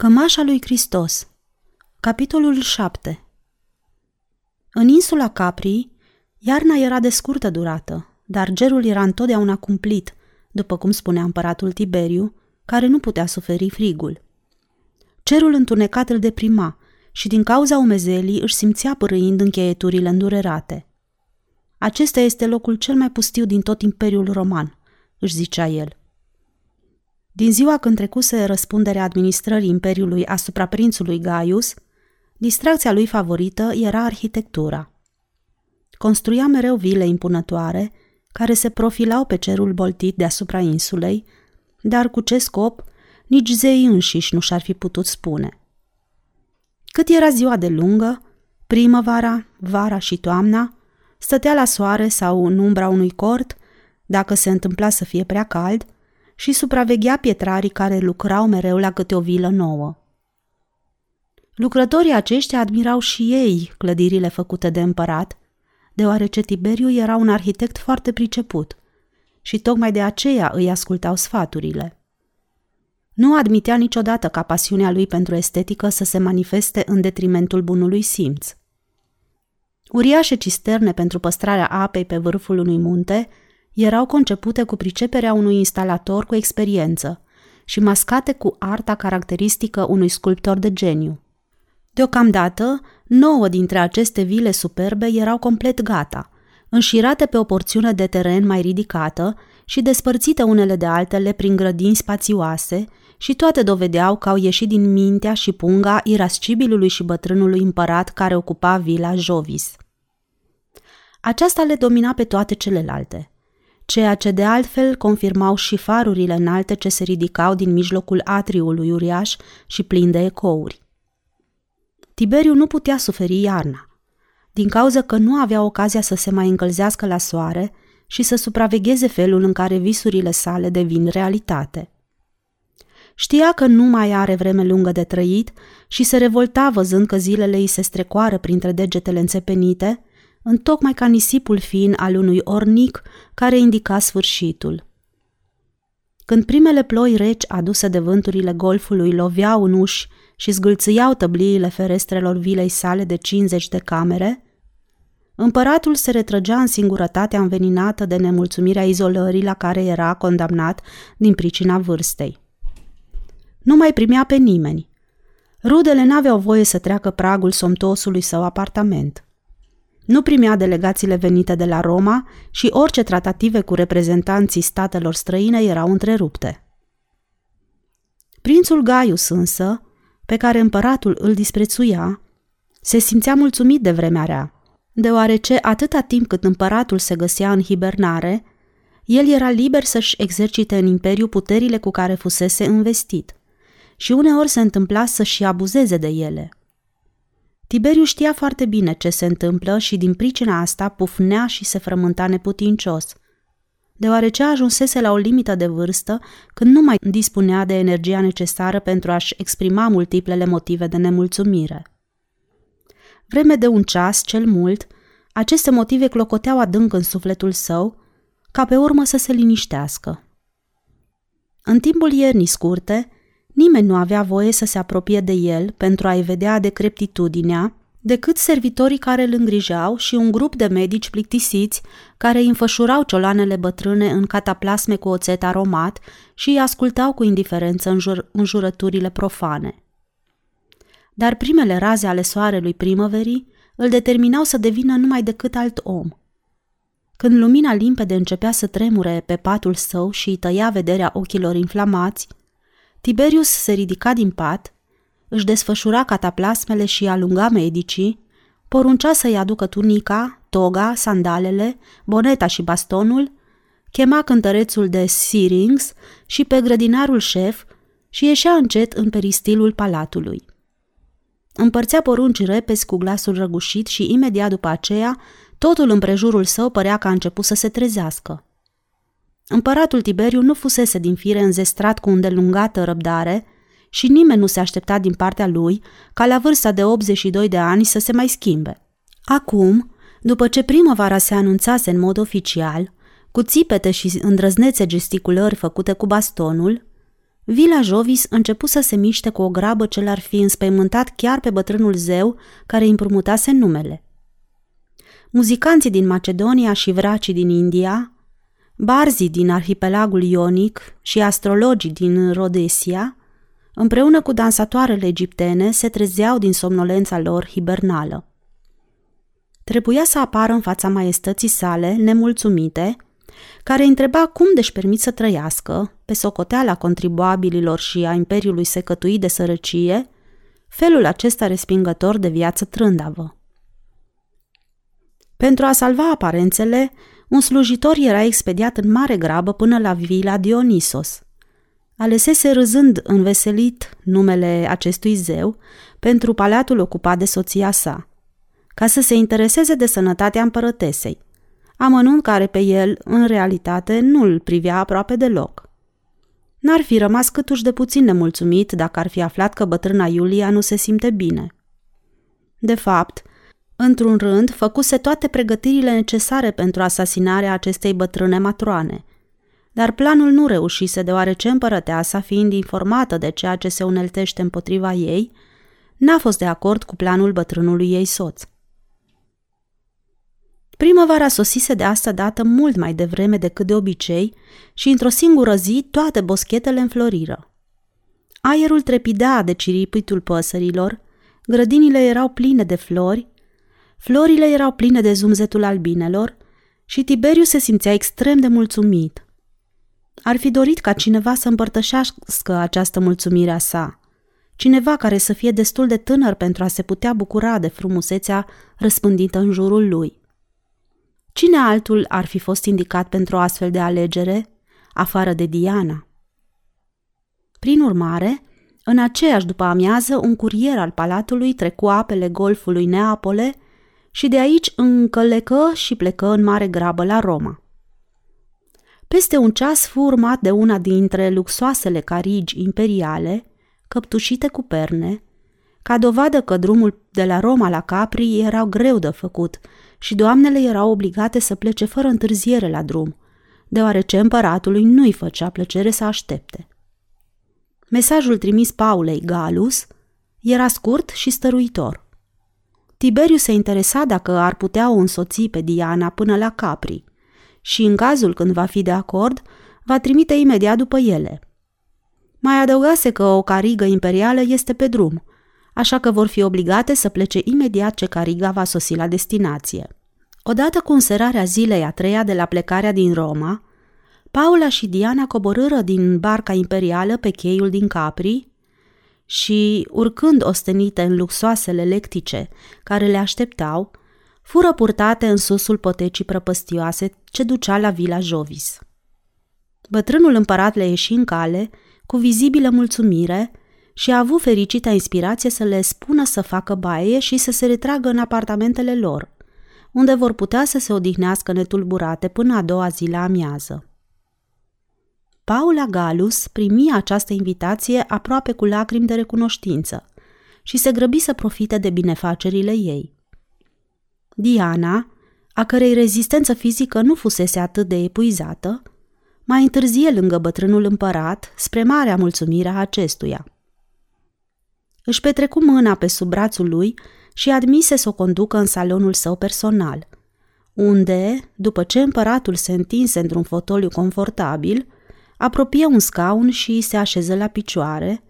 Cămașa lui Hristos Capitolul 7 În insula Capri, iarna era de scurtă durată, dar gerul era întotdeauna cumplit, după cum spunea împăratul Tiberiu, care nu putea suferi frigul. Cerul întunecat îl deprima și din cauza umezelii își simțea părâind încheieturile îndurerate. Acesta este locul cel mai pustiu din tot Imperiul Roman, își zicea el. Din ziua când trecuse răspunderea administrării Imperiului asupra prințului Gaius, distracția lui favorită era arhitectura. Construia mereu vile impunătoare, care se profilau pe cerul boltit deasupra insulei, dar cu ce scop, nici zeii înșiși nu și-ar fi putut spune. Cât era ziua de lungă, primăvara, vara și toamna, stătea la soare sau în umbra unui cort, dacă se întâmpla să fie prea cald, și supraveghea pietrarii care lucrau mereu la câte o vilă nouă. Lucrătorii aceștia admirau și ei clădirile făcute de împărat, deoarece Tiberiu era un arhitect foarte priceput și tocmai de aceea îi ascultau sfaturile. Nu admitea niciodată ca pasiunea lui pentru estetică să se manifeste în detrimentul bunului simț. Uriașe cisterne pentru păstrarea apei pe vârful unui munte erau concepute cu priceperea unui instalator cu experiență și mascate cu arta caracteristică unui sculptor de geniu. Deocamdată, nouă dintre aceste vile superbe erau complet gata, înșirate pe o porțiune de teren mai ridicată și despărțite unele de altele prin grădini spațioase și toate dovedeau că au ieșit din mintea și punga irascibilului și bătrânului împărat care ocupa vila Jovis. Aceasta le domina pe toate celelalte ceea ce de altfel confirmau și farurile înalte ce se ridicau din mijlocul atriului uriaș și plin de ecouri. Tiberiu nu putea suferi iarna, din cauza că nu avea ocazia să se mai încălzească la soare și să supravegheze felul în care visurile sale devin realitate. Știa că nu mai are vreme lungă de trăit și se revolta văzând că zilele îi se strecoară printre degetele înțepenite întocmai ca nisipul fin al unui ornic care indica sfârșitul. Când primele ploi reci aduse de vânturile golfului loveau în uși și zgâlțâiau tăbliile ferestrelor vilei sale de 50 de camere, împăratul se retrăgea în singurătatea înveninată de nemulțumirea izolării la care era condamnat din pricina vârstei. Nu mai primea pe nimeni. Rudele n-aveau voie să treacă pragul somtosului său apartament – nu primea delegațiile venite de la Roma și orice tratative cu reprezentanții statelor străine erau întrerupte. Prințul Gaius însă, pe care împăratul îl disprețuia, se simțea mulțumit de vremea rea, deoarece atâta timp cât împăratul se găsea în hibernare, el era liber să-și exercite în imperiu puterile cu care fusese investit și uneori se întâmpla să-și abuzeze de ele – Tiberiu știa foarte bine ce se întâmplă și din pricina asta pufnea și se frământa neputincios, deoarece ajunsese la o limită de vârstă când nu mai dispunea de energia necesară pentru a-și exprima multiplele motive de nemulțumire. Vreme de un ceas, cel mult, aceste motive clocoteau adânc în sufletul său, ca pe urmă să se liniștească. În timpul iernii scurte, Nimeni nu avea voie să se apropie de el pentru a-i vedea decreptitudinea, decât servitorii care îl îngrijeau și un grup de medici plictisiți care îi înfășurau cioloanele bătrâne în cataplasme cu oțet aromat și îi ascultau cu indiferență înjur- înjurăturile profane. Dar primele raze ale soarelui primăverii îl determinau să devină numai decât alt om. Când lumina limpede începea să tremure pe patul său și îi tăia vederea ochilor inflamați, Tiberius se ridica din pat, își desfășura cataplasmele și alunga medicii, poruncea să-i aducă tunica, toga, sandalele, boneta și bastonul, chema cântărețul de Sirings și pe grădinarul șef și ieșea încet în peristilul palatului. Împărțea porunci repezi cu glasul răgușit și imediat după aceea totul împrejurul său părea că a început să se trezească. Împăratul Tiberiu nu fusese din fire înzestrat cu îndelungată răbdare și nimeni nu se aștepta din partea lui ca la vârsta de 82 de ani să se mai schimbe. Acum, după ce primăvara se anunțase în mod oficial, cu țipete și îndrăznețe gesticulări făcute cu bastonul, Vila Jovis începu să se miște cu o grabă ce l-ar fi înspăimântat chiar pe bătrânul zeu care îi împrumutase numele. Muzicanții din Macedonia și vracii din India, barzii din arhipelagul Ionic și astrologii din Rhodesia, împreună cu dansatoarele egiptene, se trezeau din somnolența lor hibernală. Trebuia să apară în fața maestății sale, nemulțumite, care întreba cum de-și permit să trăiască, pe socoteala contribuabililor și a imperiului secătuit de sărăcie, felul acesta respingător de viață trândavă. Pentru a salva aparențele, un slujitor era expediat în mare grabă până la vila Dionisos. Alesese râzând înveselit numele acestui zeu pentru palatul ocupat de soția sa, ca să se intereseze de sănătatea împărătesei – amănunt care pe el, în realitate, nu îl privea aproape deloc. N-ar fi rămas câtuși de puțin nemulțumit dacă ar fi aflat că bătrâna Iulia nu se simte bine. De fapt, într-un rând, făcuse toate pregătirile necesare pentru asasinarea acestei bătrâne matroane. Dar planul nu reușise deoarece împărăteasa, fiind informată de ceea ce se uneltește împotriva ei, n-a fost de acord cu planul bătrânului ei soț. Primăvara sosise de asta dată mult mai devreme decât de obicei și într-o singură zi toate boschetele înfloriră. Aerul trepidea de ciripitul păsărilor, grădinile erau pline de flori, florile erau pline de zumzetul albinelor și Tiberiu se simțea extrem de mulțumit. Ar fi dorit ca cineva să împărtășească această mulțumire a sa, cineva care să fie destul de tânăr pentru a se putea bucura de frumusețea răspândită în jurul lui. Cine altul ar fi fost indicat pentru o astfel de alegere, afară de Diana? Prin urmare, în aceeași după amiază, un curier al palatului trecu apele golfului Neapole și de aici încălecă și plecă în mare grabă la Roma. Peste un ceas fu urmat de una dintre luxoasele carigi imperiale, căptușite cu perne, ca dovadă că drumul de la Roma la Capri era greu de făcut și doamnele erau obligate să plece fără întârziere la drum, deoarece împăratului nu-i făcea plăcere să aștepte. Mesajul trimis Paulei Galus era scurt și stăruitor. Tiberiu se interesa dacă ar putea o însoți pe Diana până la Capri și, în cazul când va fi de acord, va trimite imediat după ele. Mai adăugase că o carigă imperială este pe drum – așa că vor fi obligate să plece imediat ce Cariga va sosi la destinație. Odată cu înserarea zilei a treia de la plecarea din Roma, Paula și Diana coborâră din barca imperială pe cheiul din Capri și, urcând ostenite în luxoasele lectice care le așteptau, fură purtate în susul potecii prăpăstioase ce ducea la vila Jovis. Bătrânul împărat le ieși în cale, cu vizibilă mulțumire, și a avut fericita inspirație să le spună să facă baie și să se retragă în apartamentele lor, unde vor putea să se odihnească netulburate până a doua zi la amiază. Paula Galus primi această invitație aproape cu lacrimi de recunoștință și se grăbi să profite de binefacerile ei. Diana, a cărei rezistență fizică nu fusese atât de epuizată, mai întârzie lângă bătrânul împărat spre marea mulțumire a acestuia – își petrecu mâna pe sub brațul lui și admise să o conducă în salonul său personal, unde, după ce împăratul se întinse într-un fotoliu confortabil, apropie un scaun și se așeză la picioare,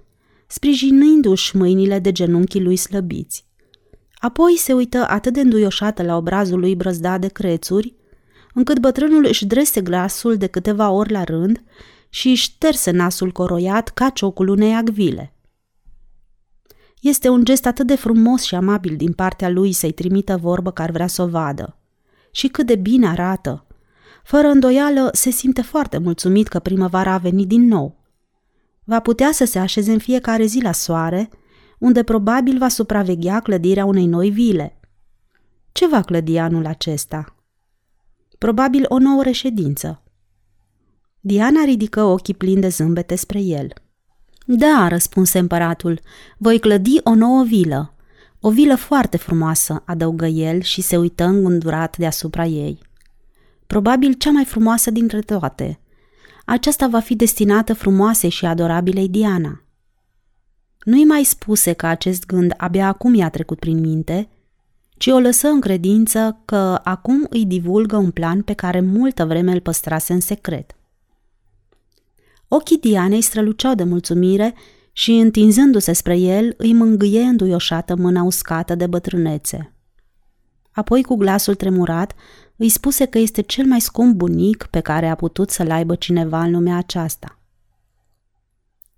sprijinindu-și mâinile de genunchii lui slăbiți. Apoi se uită atât de înduioșată la obrazul lui brăzdat de crețuri, încât bătrânul își drese glasul de câteva ori la rând și își șterse nasul coroiat ca ciocul unei agvile – este un gest atât de frumos și amabil din partea lui să-i trimită vorbă că ar vrea să o vadă. Și cât de bine arată! Fără îndoială, se simte foarte mulțumit că primăvara a venit din nou. Va putea să se așeze în fiecare zi la soare, unde probabil va supraveghea clădirea unei noi vile. Ce va clădi anul acesta? Probabil o nouă reședință. Diana ridică ochii plini de zâmbete spre el. Da, răspunse împăratul, voi clădi o nouă vilă. O vilă foarte frumoasă, adăugă el și se uită îngândurat deasupra ei. Probabil cea mai frumoasă dintre toate. aceasta va fi destinată frumoasei și adorabilei Diana. Nu-i mai spuse că acest gând abia acum i-a trecut prin minte, ci o lăsă în credință că acum îi divulgă un plan pe care multă vreme îl păstrase în secret. Ochii Dianei străluceau de mulțumire și, întinzându-se spre el, îi mângâie înduioșată mâna uscată de bătrânețe. Apoi, cu glasul tremurat, îi spuse că este cel mai scump bunic pe care a putut să-l aibă cineva în lumea aceasta.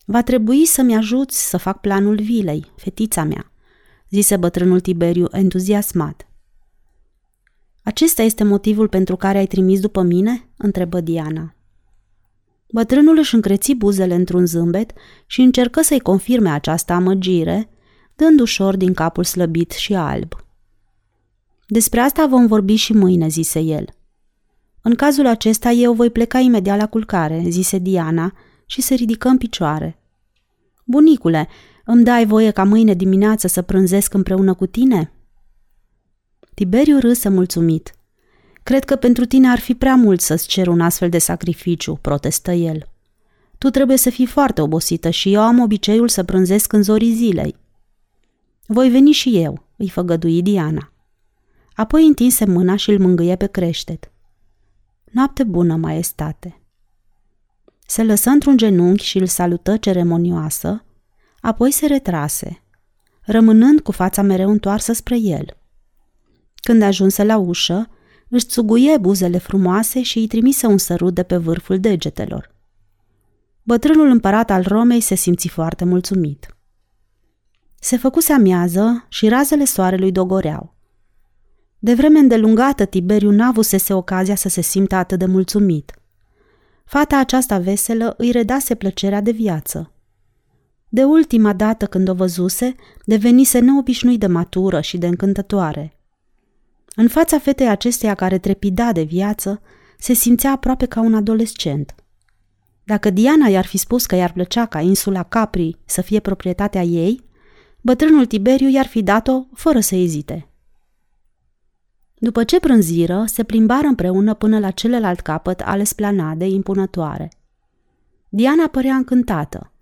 Va trebui să-mi ajuți să fac planul vilei, fetița mea, zise bătrânul Tiberiu entuziasmat. Acesta este motivul pentru care ai trimis după mine? întrebă Diana. Bătrânul își încreți buzele într-un zâmbet și încercă să-i confirme această amăgire, dând ușor din capul slăbit și alb. Despre asta vom vorbi și mâine, zise el. În cazul acesta eu voi pleca imediat la culcare, zise Diana și se ridică în picioare. Bunicule, îmi dai voie ca mâine dimineață să prânzesc împreună cu tine? Tiberiu râse mulțumit. Cred că pentru tine ar fi prea mult să-ți cer un astfel de sacrificiu, protestă el. Tu trebuie să fii foarte obosită și eu am obiceiul să prânzesc în zorii zilei. Voi veni și eu, îi făgădui Diana. Apoi întinse mâna și îl mângâie pe creștet. Noapte bună, maestate! Se lăsă într-un genunchi și îl salută ceremonioasă, apoi se retrase, rămânând cu fața mereu întoarsă spre el. Când ajunse la ușă, își țuguie buzele frumoase și îi trimise un sărut de pe vârful degetelor. Bătrânul împărat al Romei se simți foarte mulțumit. Se făcuse amiază și razele soarelui dogoreau. De vreme îndelungată, Tiberiu n-avusese ocazia să se simtă atât de mulțumit. Fata aceasta veselă îi redase plăcerea de viață. De ultima dată când o văzuse, devenise neobișnuit de matură și de încântătoare. În fața fetei acesteia care trepida de viață, se simțea aproape ca un adolescent. Dacă Diana i-ar fi spus că i-ar plăcea ca insula Capri să fie proprietatea ei, bătrânul Tiberiu i-ar fi dat-o fără să ezite. După ce prânziră, se plimbară împreună până la celălalt capăt ale splanadei impunătoare. Diana părea încântată.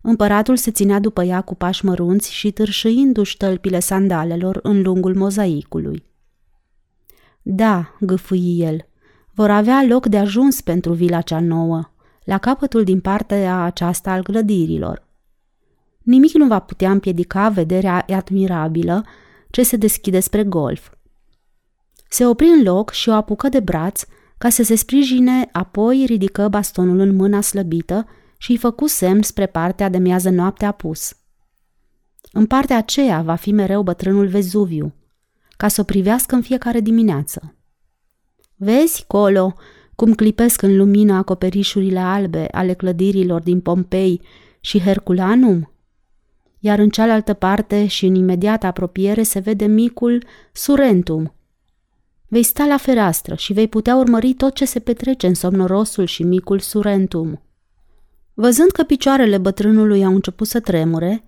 Împăratul se ținea după ea cu pași mărunți și târșâindu-și tălpile sandalelor în lungul mozaicului. Da, gâfâi el, vor avea loc de ajuns pentru vila cea nouă, la capătul din partea aceasta al grădirilor. Nimic nu va putea împiedica vederea admirabilă ce se deschide spre golf – se opri în loc și o apucă de braț ca să se sprijine, apoi ridică bastonul în mâna slăbită și îi făcu semn spre partea de miază noapte apus. În partea aceea va fi mereu bătrânul Vezuviu, ca să o privească în fiecare dimineață. Vezi, colo, cum clipesc în lumină acoperișurile albe ale clădirilor din Pompei și Herculanum? Iar în cealaltă parte și în imediată apropiere se vede micul Surentum, Vei sta la fereastră și vei putea urmări tot ce se petrece în somnorosul și micul Surentum. Văzând că picioarele bătrânului au început să tremure,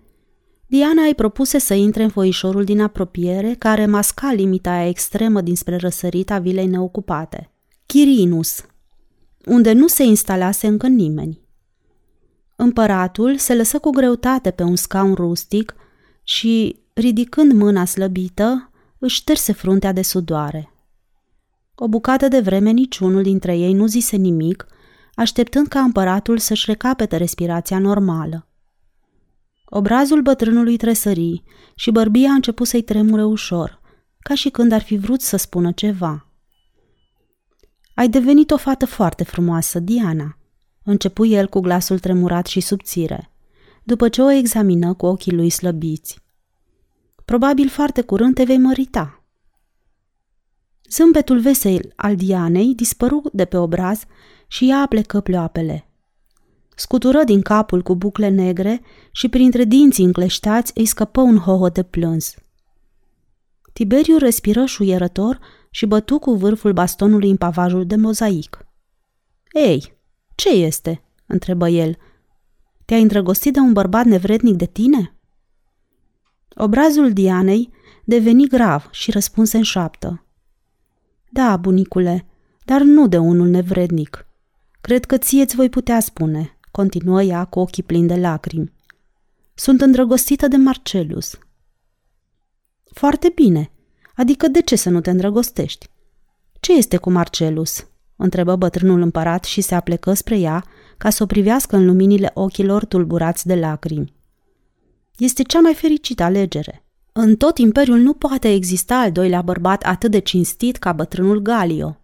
Diana îi propuse să intre în foișorul din apropiere, care masca limita aia extremă dinspre răsărita vilei neocupate. Chirinus, unde nu se instalase încă nimeni. Împăratul se lăsă cu greutate pe un scaun rustic și, ridicând mâna slăbită, își șterse fruntea de sudoare. O bucată de vreme niciunul dintre ei nu zise nimic, așteptând ca împăratul să-și recapete respirația normală. Obrazul bătrânului tresări și bărbia a început să-i tremure ușor, ca și când ar fi vrut să spună ceva. Ai devenit o fată foarte frumoasă, Diana, începu el cu glasul tremurat și subțire, după ce o examină cu ochii lui slăbiți. Probabil foarte curând te vei mărita. Zâmbetul vesel al Dianei dispăru de pe obraz și ea aplecă pleoapele. Scutură din capul cu bucle negre și printre dinții încleștați îi scăpă un hohot de plâns. Tiberiu respiră șuierător și bătu cu vârful bastonului în pavajul de mozaic. Ei, ce este?" întrebă el. Te-ai îndrăgostit de un bărbat nevrednic de tine?" Obrazul Dianei deveni grav și răspunse în șaptă. Da, bunicule, dar nu de unul nevrednic. Cred că ție ți voi putea spune, continuă ea cu ochii plini de lacrimi. Sunt îndrăgostită de Marcelus. Foarte bine. Adică de ce să nu te îndrăgostești? Ce este cu Marcelus? întrebă bătrânul împărat și se aplecă spre ea ca să o privească în luminile ochilor tulburați de lacrimi. Este cea mai fericită alegere. În tot imperiul nu poate exista al doilea bărbat atât de cinstit ca bătrânul Galio.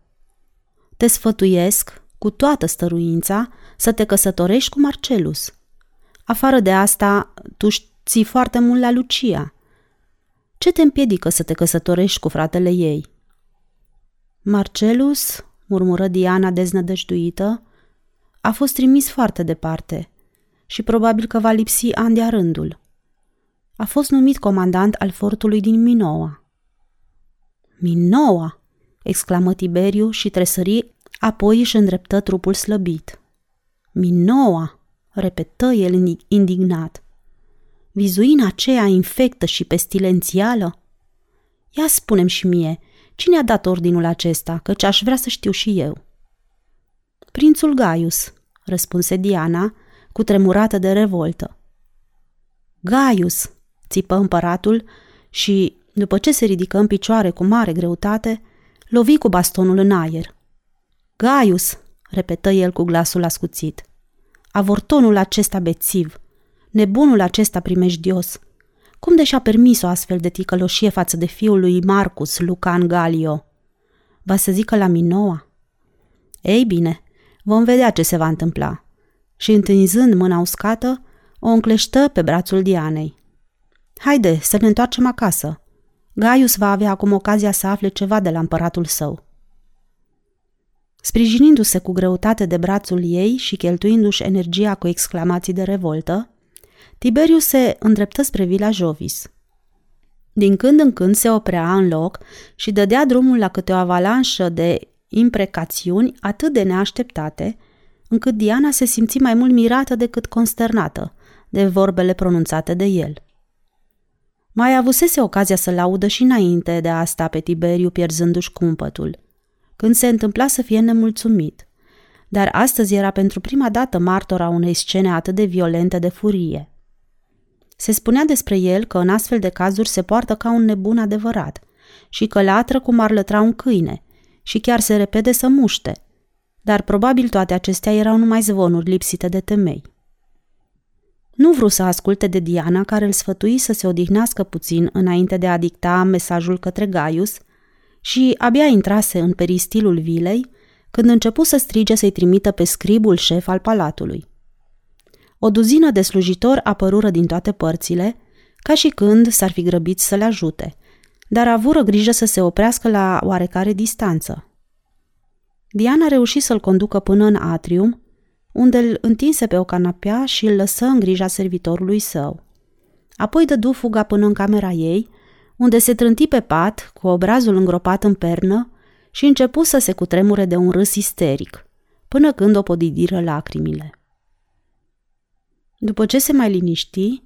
Te sfătuiesc, cu toată stăruința, să te căsătorești cu Marcelus. Afară de asta, tu ții foarte mult la Lucia. Ce te împiedică să te căsătorești cu fratele ei? Marcelus, murmură Diana deznădăjduită, a fost trimis foarte departe și probabil că va lipsi an de rândul. A fost numit comandant al fortului din Minoa. Minoa! exclamă Tiberiu și tresări, apoi își îndreptă trupul slăbit. Minoa! repetă el indignat. Vizuina aceea infectă și pestilențială? Ia spunem și mie, cine a dat ordinul acesta, căci aș vrea să știu și eu. Prințul Gaius, răspunse Diana, cu tremurată de revoltă. Gaius, țipă împăratul și, după ce se ridică în picioare cu mare greutate, lovi cu bastonul în aer. Gaius, repetă el cu glasul ascuțit, avortonul acesta bețiv, nebunul acesta primejdios, cum de și-a permis o astfel de ticăloșie față de fiul lui Marcus Lucan Galio? Va să zică la Minoa? Ei bine, vom vedea ce se va întâmpla. Și întinzând mâna uscată, o încleștă pe brațul Dianei. Haide, să ne întoarcem acasă. Gaius va avea acum ocazia să afle ceva de la împăratul său. Sprijinindu-se cu greutate de brațul ei și cheltuindu-și energia cu exclamații de revoltă, Tiberiu se îndreptă spre vila Jovis. Din când în când se oprea în loc și dădea drumul la câte o avalanșă de imprecațiuni atât de neașteptate, încât Diana se simți mai mult mirată decât consternată de vorbele pronunțate de el. Mai avusese ocazia să-l audă și înainte de asta pe Tiberiu pierzându-și cumpătul, când se întâmpla să fie nemulțumit. Dar astăzi era pentru prima dată martora unei scene atât de violente de furie. Se spunea despre el că în astfel de cazuri se poartă ca un nebun adevărat și că latră cum ar lătra un câine și chiar se repede să muște. Dar probabil toate acestea erau numai zvonuri lipsite de temei. Nu vreau să asculte de Diana, care îl sfătui să se odihnească puțin înainte de a dicta mesajul către Gaius și abia intrase în peristilul vilei când începu să strige să-i trimită pe scribul șef al palatului. O duzină de slujitori apărură din toate părțile, ca și când s-ar fi grăbit să le ajute, dar avură grijă să se oprească la oarecare distanță. Diana reuși să-l conducă până în atrium, unde îl întinse pe o canapea și îl lăsă în grija servitorului său. Apoi dădu fuga până în camera ei, unde se trânti pe pat, cu obrazul îngropat în pernă, și începu să se cutremure de un râs isteric, până când o podidiră lacrimile. După ce se mai liniști,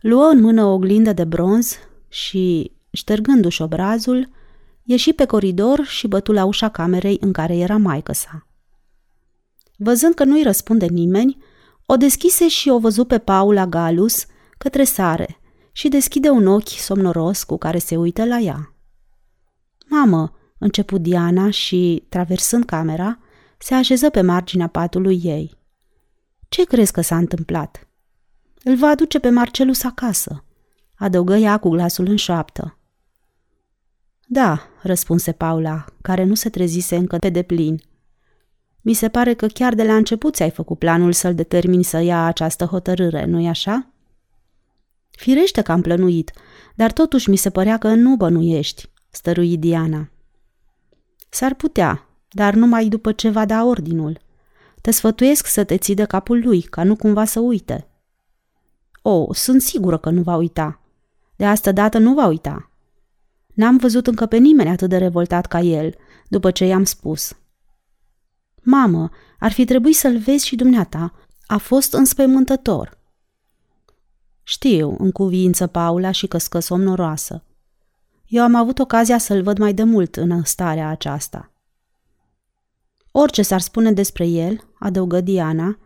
luă în mână o oglindă de bronz și, ștergându-și obrazul, ieși pe coridor și bătu la ușa camerei în care era maică sa. Văzând că nu-i răspunde nimeni, o deschise și o văzu pe Paula Galus către sare și deschide un ochi somnoros cu care se uită la ea. Mamă, început Diana și, traversând camera, se așeză pe marginea patului ei. Ce crezi că s-a întâmplat? Îl va aduce pe Marcelus acasă, adăugă ea cu glasul în șoaptă. Da, răspunse Paula, care nu se trezise încă pe deplin. Mi se pare că chiar de la început ți-ai făcut planul să-l determini să ia această hotărâre, nu-i așa? Firește că am plănuit, dar totuși mi se părea că nu bănuiești, stărui Diana. S-ar putea, dar numai după ce va da ordinul. Te sfătuiesc să te ții de capul lui, ca nu cumva să uite. O, sunt sigură că nu va uita. De asta dată nu va uita. N-am văzut încă pe nimeni atât de revoltat ca el, după ce i-am spus. Mamă, ar fi trebuit să-l vezi și dumneata. A fost înspăimântător. Știu, în cuvință Paula și căscă somnoroasă. Eu am avut ocazia să-l văd mai de mult în starea aceasta. Orice s-ar spune despre el, adăugă Diana,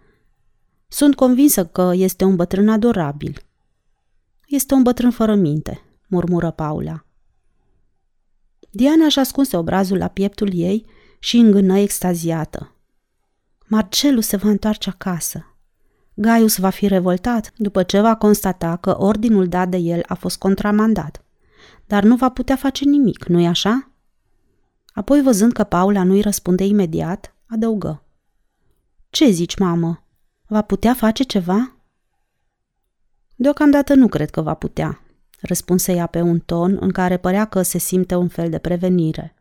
sunt convinsă că este un bătrân adorabil. Este un bătrân fără minte, murmură Paula. Diana își ascunse obrazul la pieptul ei și îngână extaziată. Marcelu se va întoarce acasă. Gaius va fi revoltat după ce va constata că ordinul dat de el a fost contramandat. Dar nu va putea face nimic, nu-i așa? Apoi, văzând că Paula nu-i răspunde imediat, adăugă. Ce zici, mamă? Va putea face ceva? Deocamdată nu cred că va putea, răspunse ea pe un ton în care părea că se simte un fel de prevenire.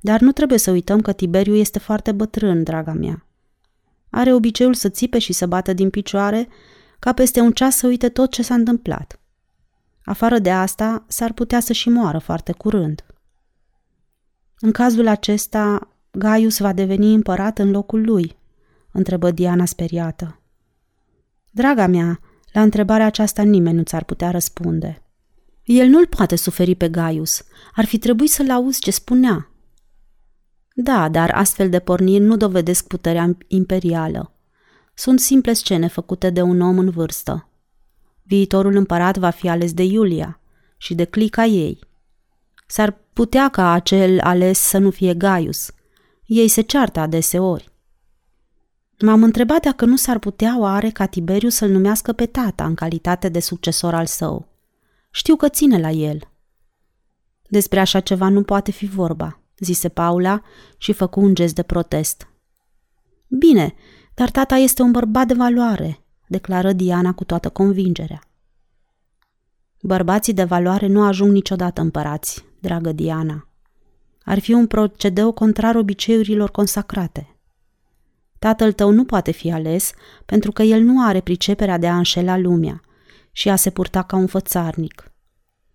Dar nu trebuie să uităm că Tiberiu este foarte bătrân, draga mea. Are obiceiul să țipe și să bată din picioare, ca peste un ceas să uite tot ce s-a întâmplat. Afară de asta, s-ar putea să și moară foarte curând. În cazul acesta, Gaius va deveni împărat în locul lui, întrebă Diana speriată. Draga mea, la întrebarea aceasta nimeni nu ți-ar putea răspunde. El nu-l poate suferi pe Gaius. Ar fi trebuit să-l auzi ce spunea. Da, dar astfel de porniri nu dovedesc puterea imperială. Sunt simple scene făcute de un om în vârstă. Viitorul împărat va fi ales de Iulia și de clica ei. S-ar putea ca acel ales să nu fie Gaius. Ei se ceartă adeseori. M-am întrebat dacă nu s-ar putea oare ca Tiberiu să-l numească pe tata în calitate de succesor al său. Știu că ține la el. Despre așa ceva nu poate fi vorba, zise Paula și făcu un gest de protest. Bine, dar tata este un bărbat de valoare, declară Diana cu toată convingerea. Bărbații de valoare nu ajung niciodată împărați, dragă Diana. Ar fi un procedeu contrar obiceiurilor consacrate. Tatăl tău nu poate fi ales pentru că el nu are priceperea de a înșela lumea și a se purta ca un fățarnic.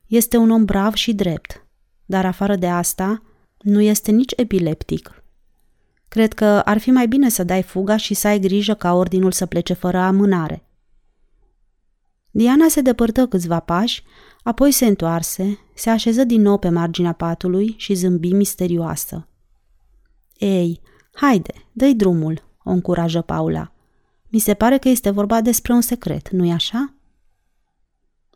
Este un om brav și drept, dar afară de asta, nu este nici epileptic. Cred că ar fi mai bine să dai fuga și să ai grijă ca ordinul să plece fără amânare. Diana se depărtă câțiva pași, apoi se întoarse, se așeză din nou pe marginea patului și zâmbi misterioasă. Ei, haide, dă drumul, o încurajă Paula. Mi se pare că este vorba despre un secret, nu-i așa?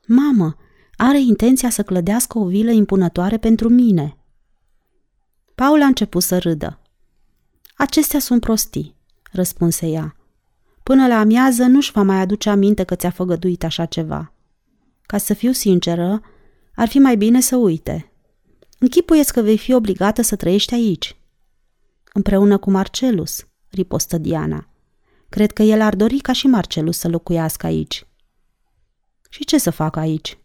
Mamă, are intenția să clădească o vilă impunătoare pentru mine. Paula a început să râdă. Acestea sunt prostii, răspunse ea. Până la amiază nu-și va mai aduce aminte că ți-a făgăduit așa ceva. Ca să fiu sinceră, ar fi mai bine să uite. Închipuieți că vei fi obligată să trăiești aici. Împreună cu Marcelus, ripostă Diana. Cred că el ar dori ca și Marcelus să locuiască aici. Și ce să fac aici?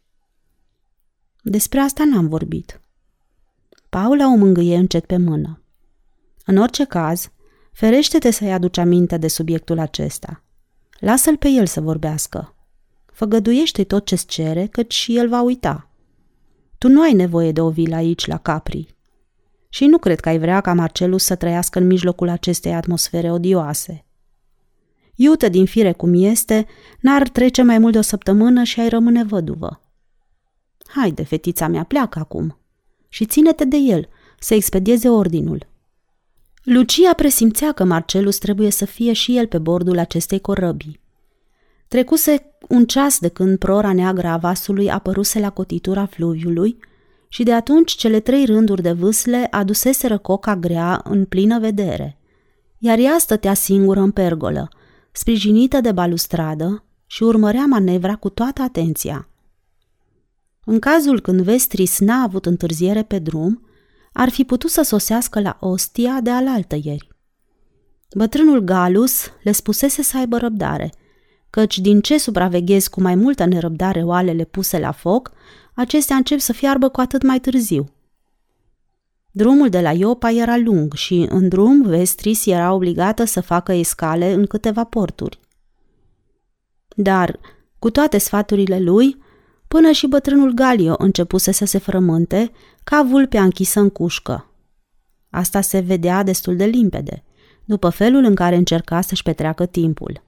Despre asta n-am vorbit. Paula o mângâie încet pe mână. În orice caz, ferește-te să-i aduci aminte de subiectul acesta. Lasă-l pe el să vorbească. Făgăduiește tot ce-ți cere, căci și el va uita. Tu nu ai nevoie de o vilă aici, la Capri. Și nu cred că ai vrea ca Marcelus să trăiască în mijlocul acestei atmosfere odioase. Iută din fire cum este, n-ar trece mai mult de o săptămână și ai rămâne văduvă. Haide, fetița mea, pleacă acum și ține-te de el, să expedieze ordinul. Lucia presimțea că Marcelus trebuie să fie și el pe bordul acestei corăbii. Trecuse un ceas de când prora neagră a vasului apăruse la cotitura fluviului și de atunci cele trei rânduri de vâsle aduseseră coca grea în plină vedere, iar ea stătea singură în pergolă, sprijinită de balustradă și urmărea manevra cu toată atenția. În cazul când Vestris n-a avut întârziere pe drum, ar fi putut să sosească la Ostia de alaltă ieri. Bătrânul Galus le spusese să aibă răbdare, căci din ce supraveghezi cu mai multă nerăbdare oalele puse la foc, acestea încep să fiarbă cu atât mai târziu. Drumul de la Iopa era lung și în drum Vestris era obligată să facă escale în câteva porturi. Dar, cu toate sfaturile lui, până și bătrânul Galio începuse să se frământe ca vulpea închisă în cușcă. Asta se vedea destul de limpede, după felul în care încerca să-și petreacă timpul.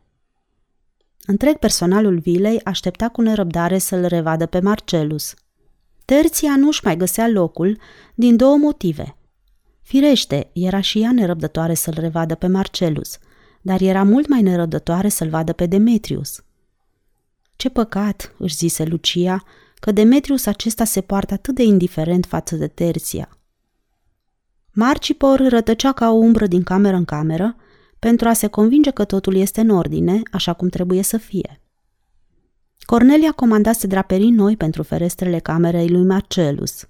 Întreg personalul vilei aștepta cu nerăbdare să-l revadă pe Marcelus. Terția nu-și mai găsea locul din două motive. Firește, era și ea nerăbdătoare să-l revadă pe Marcelus, dar era mult mai nerăbdătoare să-l vadă pe Demetrius. Ce păcat, își zise Lucia, că Demetrius acesta se poartă atât de indiferent față de Terția. Marcipor rătăcea ca o umbră din cameră în cameră pentru a se convinge că totul este în ordine, așa cum trebuie să fie. Cornelia comandase draperii noi pentru ferestrele camerei lui Marcelus.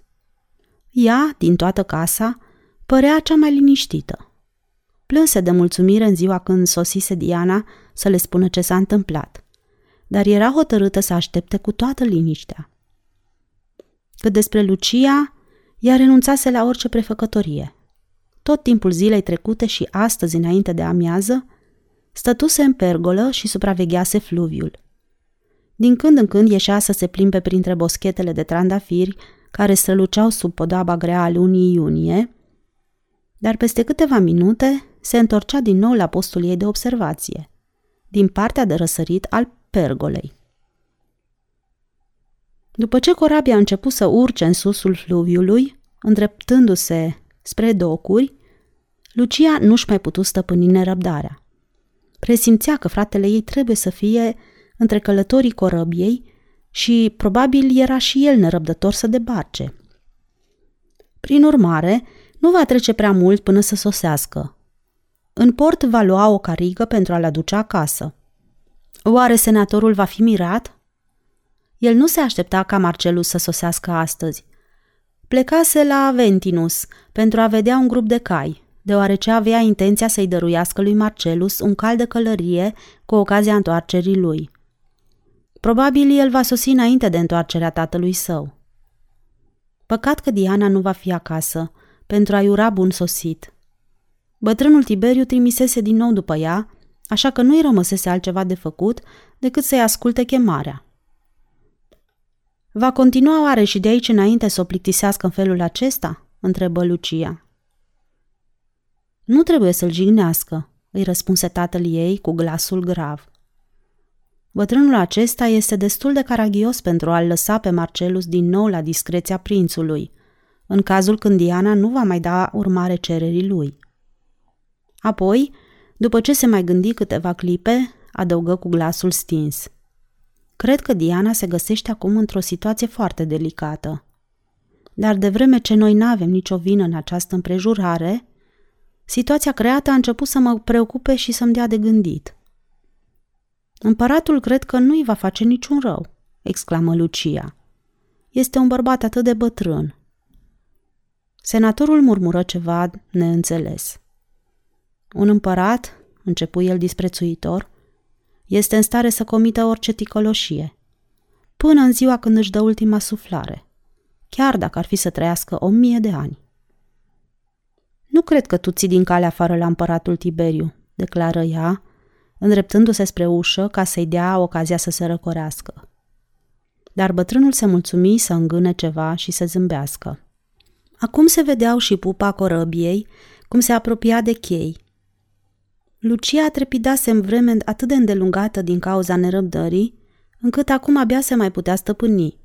Ea, din toată casa, părea cea mai liniștită. Plânse de mulțumire în ziua când sosise Diana să le spună ce s-a întâmplat, dar era hotărâtă să aștepte cu toată liniștea. Cât despre Lucia, ea renunțase la orice prefăcătorie. Tot timpul zilei trecute și astăzi, înainte de amiază, stătuse în pergolă și supraveghease fluviul. Din când în când ieșea să se plimbe printre boschetele de trandafiri care străluceau sub podaba grea a lunii iunie, dar peste câteva minute se întorcea din nou la postul ei de observație, din partea de răsărit al pergolei. După ce corabia a început să urce în susul fluviului, îndreptându-se spre docuri, Lucia nu-și mai putut stăpâni nerăbdarea. Presimțea că fratele ei trebuie să fie între călătorii corăbiei și probabil era și el nerăbdător să debarce. Prin urmare, nu va trece prea mult până să sosească. În port va lua o carigă pentru a-l aduce acasă. Oare senatorul va fi mirat? El nu se aștepta ca Marcelus să sosească astăzi. Plecase la Aventinus pentru a vedea un grup de cai, deoarece avea intenția să-i dăruiască lui Marcelus un cal de călărie cu ocazia întoarcerii lui. Probabil el va sosi înainte de întoarcerea tatălui său. Păcat că Diana nu va fi acasă, pentru a-i ura bun sosit. Bătrânul Tiberiu trimisese din nou după ea, așa că nu-i rămăsese altceva de făcut decât să-i asculte chemarea. Va continua oare și de aici înainte să o plictisească în felul acesta? întrebă Lucia. Nu trebuie să-l jignească, îi răspunse tatăl ei cu glasul grav. Bătrânul acesta este destul de caragios pentru a-l lăsa pe Marcelus din nou la discreția prințului, în cazul când Diana nu va mai da urmare cererii lui. Apoi, după ce se mai gândi câteva clipe, adăugă cu glasul stins. Cred că Diana se găsește acum într-o situație foarte delicată. Dar de vreme ce noi nu avem nicio vină în această împrejurare, situația creată a început să mă preocupe și să-mi dea de gândit. Împăratul cred că nu-i va face niciun rău, exclamă Lucia. Este un bărbat atât de bătrân. Senatorul murmură ceva neînțeles. Un împărat, începu el disprețuitor, este în stare să comită orice ticăloșie, până în ziua când își dă ultima suflare, chiar dacă ar fi să trăiască o mie de ani. Nu cred că tu ții din calea afară la împăratul Tiberiu, declară ea, îndreptându-se spre ușă ca să-i dea ocazia să se răcorească. Dar bătrânul se mulțumi să îngâne ceva și să zâmbească. Acum se vedeau și pupa corăbiei, cum se apropia de chei. Lucia trepidase în vreme atât de îndelungată din cauza nerăbdării, încât acum abia se mai putea stăpâni.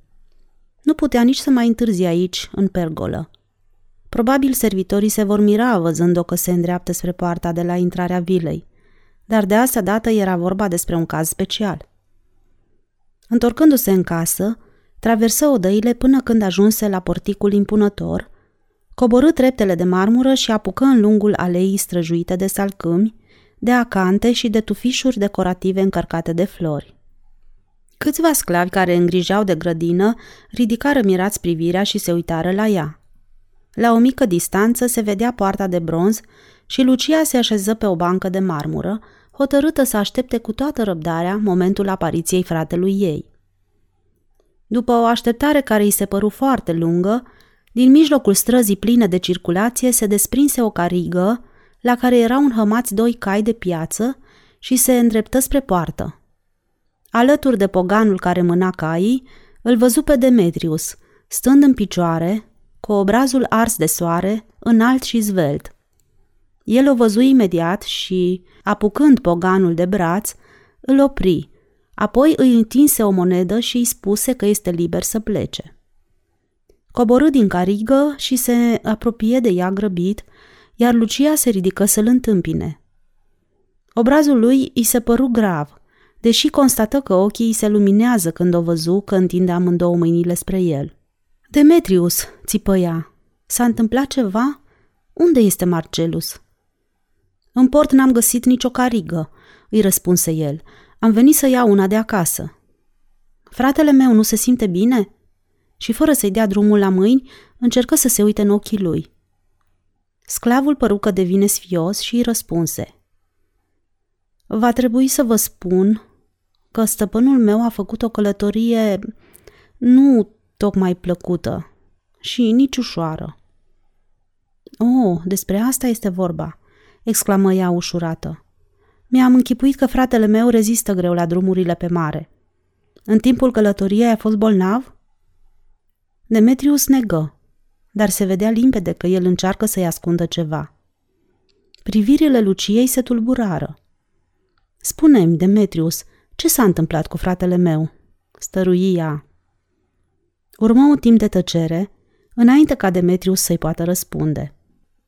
Nu putea nici să mai întârzi aici, în pergolă. Probabil servitorii se vor mira văzând-o că se îndreaptă spre poarta de la intrarea vilei dar de asta dată era vorba despre un caz special. Întorcându-se în casă, traversă odăile până când ajunse la porticul impunător, coborâ treptele de marmură și apucă în lungul aleii străjuite de salcâmi, de acante și de tufișuri decorative încărcate de flori. Câțiva sclavi care îngrijau de grădină ridicară mirați privirea și se uitară la ea. La o mică distanță se vedea poarta de bronz și Lucia se așeză pe o bancă de marmură, hotărâtă să aștepte cu toată răbdarea momentul apariției fratelui ei. După o așteptare care îi se păru foarte lungă, din mijlocul străzii pline de circulație se desprinse o carigă la care erau înhămați doi cai de piață și se îndreptă spre poartă. Alături de poganul care mâna caii, îl văzu pe Demetrius, stând în picioare, cu obrazul ars de soare, înalt și zvelt. El o văzu imediat și, apucând poganul de braț, îl opri, apoi îi întinse o monedă și îi spuse că este liber să plece. Coborâ din carigă și se apropie de ea grăbit, iar Lucia se ridică să-l întâmpine. Obrazul lui îi se păru grav, deși constată că ochii îi se luminează când o văzu că întinde amândouă mâinile spre el. Demetrius, țipă ea, s-a întâmplat ceva? Unde este Marcelus? În port n-am găsit nicio carigă, îi răspunse el. Am venit să iau una de acasă. Fratele meu nu se simte bine? Și fără să-i dea drumul la mâini, încercă să se uite în ochii lui. Sclavul păru că devine sfios și îi răspunse. Va trebui să vă spun că stăpânul meu a făcut o călătorie nu tocmai plăcută și nici ușoară. Oh, despre asta este vorba, exclamă ea ușurată. Mi-am închipuit că fratele meu rezistă greu la drumurile pe mare. În timpul călătoriei a fost bolnav? Demetrius negă, dar se vedea limpede că el încearcă să-i ascundă ceva. Privirile Luciei se tulburară. Spune-mi, Demetrius, ce s-a întâmplat cu fratele meu?" stărui ea. Urmă un timp de tăcere, înainte ca Demetrius să-i poată răspunde.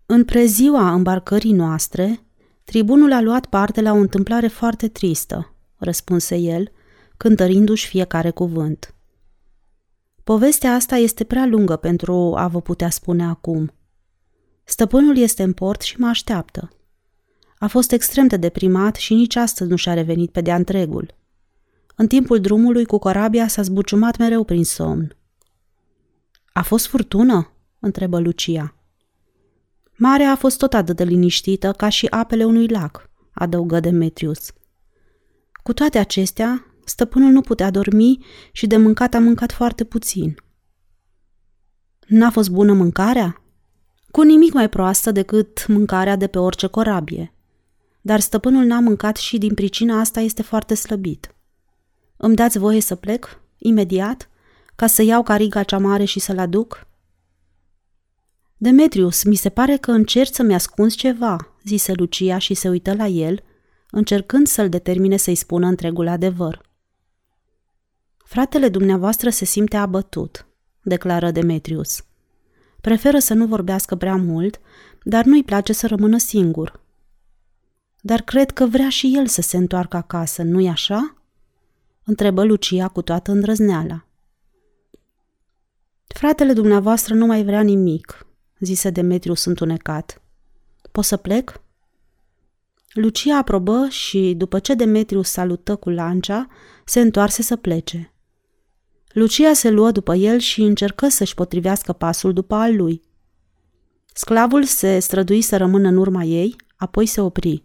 În preziua îmbarcării noastre, tribunul a luat parte la o întâmplare foarte tristă, răspunse el, cântărindu-și fiecare cuvânt. Povestea asta este prea lungă pentru a vă putea spune acum. Stăpânul este în port și mă așteaptă. A fost extrem de deprimat și nici astăzi nu și-a revenit pe de-a întregul. În timpul drumului cu corabia s-a zbuciumat mereu prin somn. A fost furtună?" întrebă Lucia. Marea a fost tot atât de liniștită ca și apele unui lac, adăugă Demetrius. Cu toate acestea, stăpânul nu putea dormi și de mâncat a mâncat foarte puțin. N-a fost bună mâncarea? Cu nimic mai proastă decât mâncarea de pe orice corabie. Dar stăpânul n-a mâncat și din pricina asta este foarte slăbit. Îmi dați voie să plec, imediat, ca să iau cariga cea mare și să-l aduc? Demetrius, mi se pare că încerci să-mi ascunzi ceva, zise Lucia și se uită la el, încercând să-l determine să-i spună întregul adevăr. Fratele dumneavoastră se simte abătut, declară Demetrius. Preferă să nu vorbească prea mult, dar nu-i place să rămână singur. Dar cred că vrea și el să se întoarcă acasă, nu-i așa? întrebă Lucia cu toată îndrăzneala. Fratele dumneavoastră nu mai vrea nimic, zise Demetrius întunecat. Pot să plec? Lucia aprobă și, după ce Demetrius salută cu lancea, se întoarse să plece. Lucia se luă după el și încercă să-și potrivească pasul după al lui. Sclavul se strădui să rămână în urma ei, apoi se opri.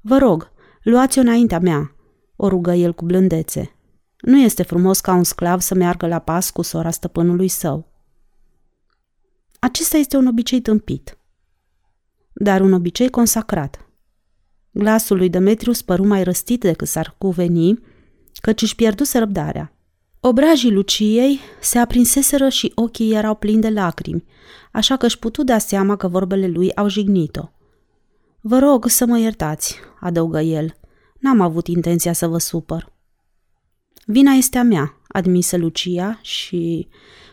Vă rog, luați-o înaintea mea, o rugă el cu blândețe. Nu este frumos ca un sclav să meargă la pas cu sora stăpânului său. Acesta este un obicei tâmpit, dar un obicei consacrat. Glasul lui Demetrius păru mai răstit decât s-ar cuveni, căci își pierduse răbdarea. Obrajii Luciei se aprinseseră și ochii erau plini de lacrimi, așa că își putu da seama că vorbele lui au jignit-o. Vă rog să mă iertați, adăugă el. N-am avut intenția să vă supăr. Vina este a mea, admise Lucia și,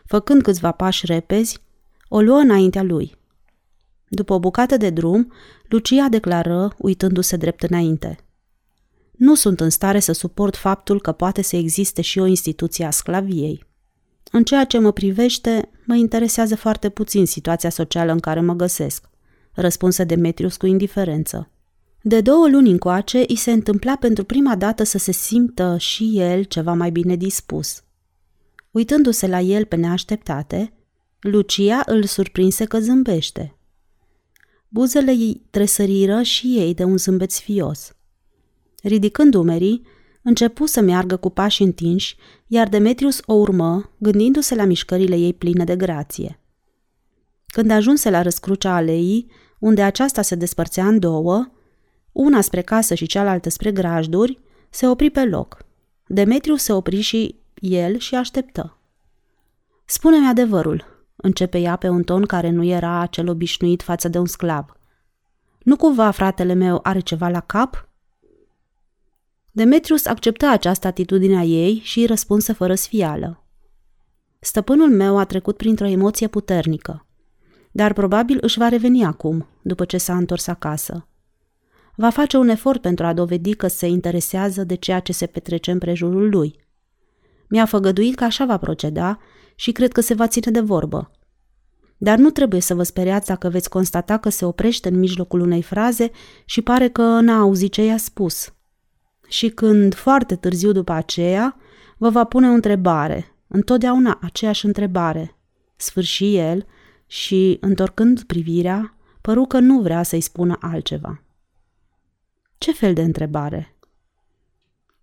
făcând câțiva pași repezi, o luă înaintea lui. După o bucată de drum, Lucia declară, uitându-se drept înainte. Nu sunt în stare să suport faptul că poate să existe și o instituție a sclaviei. În ceea ce mă privește, mă interesează foarte puțin situația socială în care mă găsesc, răspunse Demetrius cu indiferență. De două luni încoace, îi se întâmpla pentru prima dată să se simtă și el ceva mai bine dispus. Uitându-se la el pe neașteptate, Lucia îl surprinse că zâmbește. Buzele ei tresăriră și ei de un zâmbet fios. Ridicând umerii, începu să meargă cu pași întinși, iar Demetrius o urmă, gândindu-se la mișcările ei pline de grație. Când ajunse la răscrucea aleii, unde aceasta se despărțea în două, una spre casă și cealaltă spre grajduri, se opri pe loc. Demetriu se opri și el și așteptă. Spune-mi adevărul, începe ea pe un ton care nu era cel obișnuit față de un sclav. Nu cumva fratele meu are ceva la cap? Demetrius acceptă această atitudine a ei și îi răspunse fără sfială. Stăpânul meu a trecut printr-o emoție puternică, dar probabil își va reveni acum, după ce s-a întors acasă. Va face un efort pentru a dovedi că se interesează de ceea ce se petrece în prejurul lui. Mi-a făgăduit că așa va proceda și cred că se va ține de vorbă. Dar nu trebuie să vă speriați dacă veți constata că se oprește în mijlocul unei fraze și pare că n-a auzit ce i-a spus. Și când, foarte târziu după aceea, vă va pune o întrebare, întotdeauna aceeași întrebare. Sfârși el și, întorcând privirea, păru că nu vrea să-i spună altceva. Ce fel de întrebare?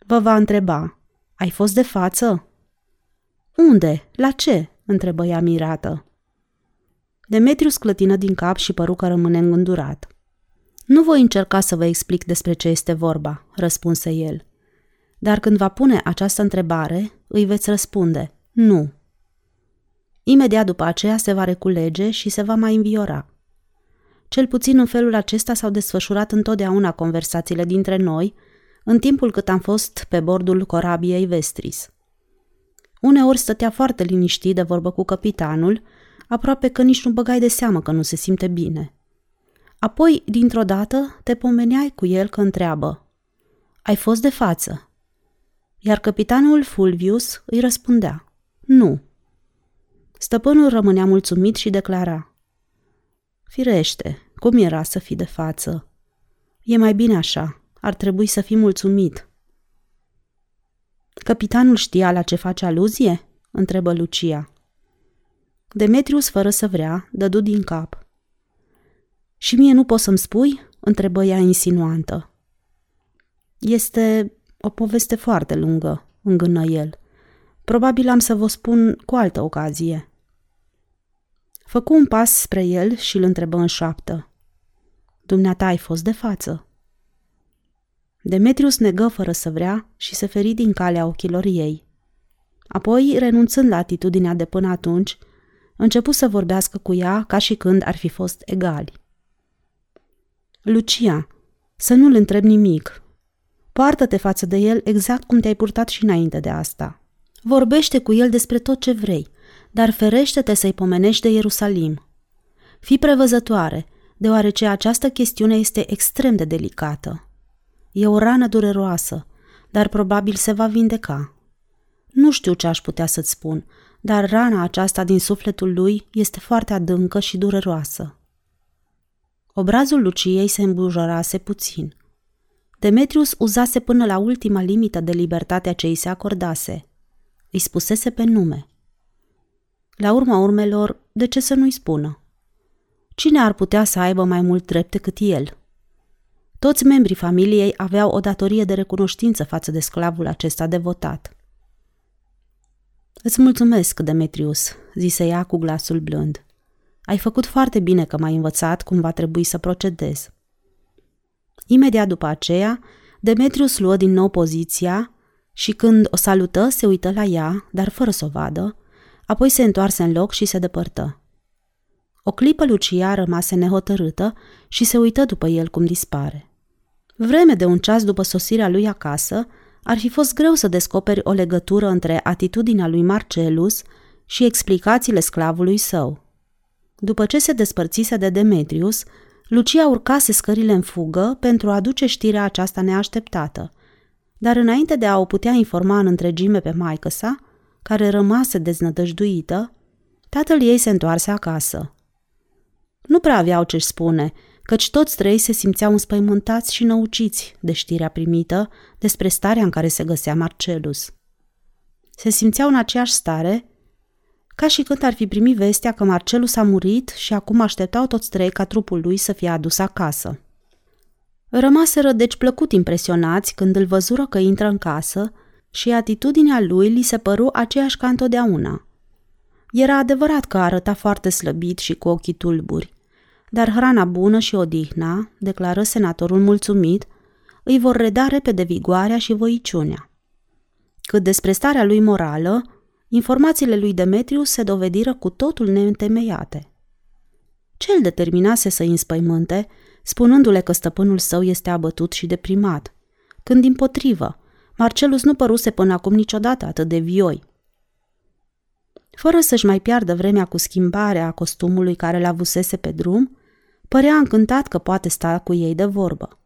Vă va întreba, ai fost de față? Unde? La ce? întrebă ea mirată. Demetriu sclătină din cap și păru că rămâne îngândurat. Nu voi încerca să vă explic despre ce este vorba, răspunse el. Dar când va pune această întrebare, îi veți răspunde, nu. Imediat după aceea se va reculege și se va mai înviora. Cel puțin în felul acesta s-au desfășurat întotdeauna conversațiile dintre noi, în timpul cât am fost pe bordul corabiei Vestris. Uneori stătea foarte liniștit de vorbă cu capitanul, aproape că nici nu băgai de seamă că nu se simte bine. Apoi, dintr-o dată, te pomeneai cu el că întreabă Ai fost de față? Iar capitanul Fulvius îi răspundea Nu. Stăpânul rămânea mulțumit și declara Firește, cum era să fii de față? E mai bine așa, ar trebui să fii mulțumit. Capitanul știa la ce face aluzie? întrebă Lucia. Demetrius, fără să vrea, dădu din cap. Și mie nu poți să-mi spui?" întrebă ea insinuantă. Este o poveste foarte lungă, îngână el. Probabil am să vă spun cu altă ocazie. Făcu un pas spre el și îl întrebă în șoaptă. Dumneata ai fost de față. Demetrius negă fără să vrea și se feri din calea ochilor ei. Apoi, renunțând la atitudinea de până atunci, începu să vorbească cu ea ca și când ar fi fost egali. Lucia, să nu-l întreb nimic. Poartă-te față de el exact cum te-ai purtat și înainte de asta. Vorbește cu el despre tot ce vrei, dar ferește-te să-i pomenești de Ierusalim. Fii prevăzătoare, deoarece această chestiune este extrem de delicată. E o rană dureroasă, dar probabil se va vindeca. Nu știu ce aș putea să-ți spun, dar rana aceasta din sufletul lui este foarte adâncă și dureroasă. Obrazul Luciei se îmbujorase puțin. Demetrius uzase până la ultima limită de libertatea ce îi se acordase. Îi spusese pe nume. La urma urmelor, de ce să nu-i spună? Cine ar putea să aibă mai mult drept decât el? Toți membrii familiei aveau o datorie de recunoștință față de sclavul acesta devotat. Îți mulțumesc, Demetrius, zise ea cu glasul blând. Ai făcut foarte bine că m-ai învățat cum va trebui să procedez. Imediat după aceea, Demetrius luă din nou poziția și când o salută, se uită la ea, dar fără să o vadă, apoi se întoarse în loc și se depărtă. O clipă Lucia rămase nehotărâtă și se uită după el cum dispare. Vreme de un ceas după sosirea lui acasă, ar fi fost greu să descoperi o legătură între atitudinea lui Marcelus și explicațiile sclavului său. După ce se despărțise de Demetrius, Lucia urcase scările în fugă pentru a aduce știrea aceasta neașteptată. Dar înainte de a o putea informa în întregime pe maică sa, care rămase deznădăjduită, tatăl ei se întoarse acasă. Nu prea aveau ce-și spune, căci toți trei se simțeau înspăimântați și năuciți de știrea primită despre starea în care se găsea Marcelus. Se simțeau în aceeași stare, ca și când ar fi primit vestea că Marcelus a murit și acum așteptau toți trei ca trupul lui să fie adus acasă. Rămaseră deci plăcut impresionați când îl văzură că intră în casă și atitudinea lui li se păru aceeași ca întotdeauna. Era adevărat că arăta foarte slăbit și cu ochii tulburi, dar hrana bună și odihna, declară senatorul mulțumit, îi vor reda repede vigoarea și voiciunea. Cât despre starea lui morală, informațiile lui Demetrius se dovediră cu totul neîntemeiate. Cel determinase să îi înspăimânte, spunându-le că stăpânul său este abătut și deprimat, când, din potrivă, Marcelus nu păruse până acum niciodată atât de vioi. Fără să-și mai piardă vremea cu schimbarea costumului care l avusese pe drum, părea încântat că poate sta cu ei de vorbă.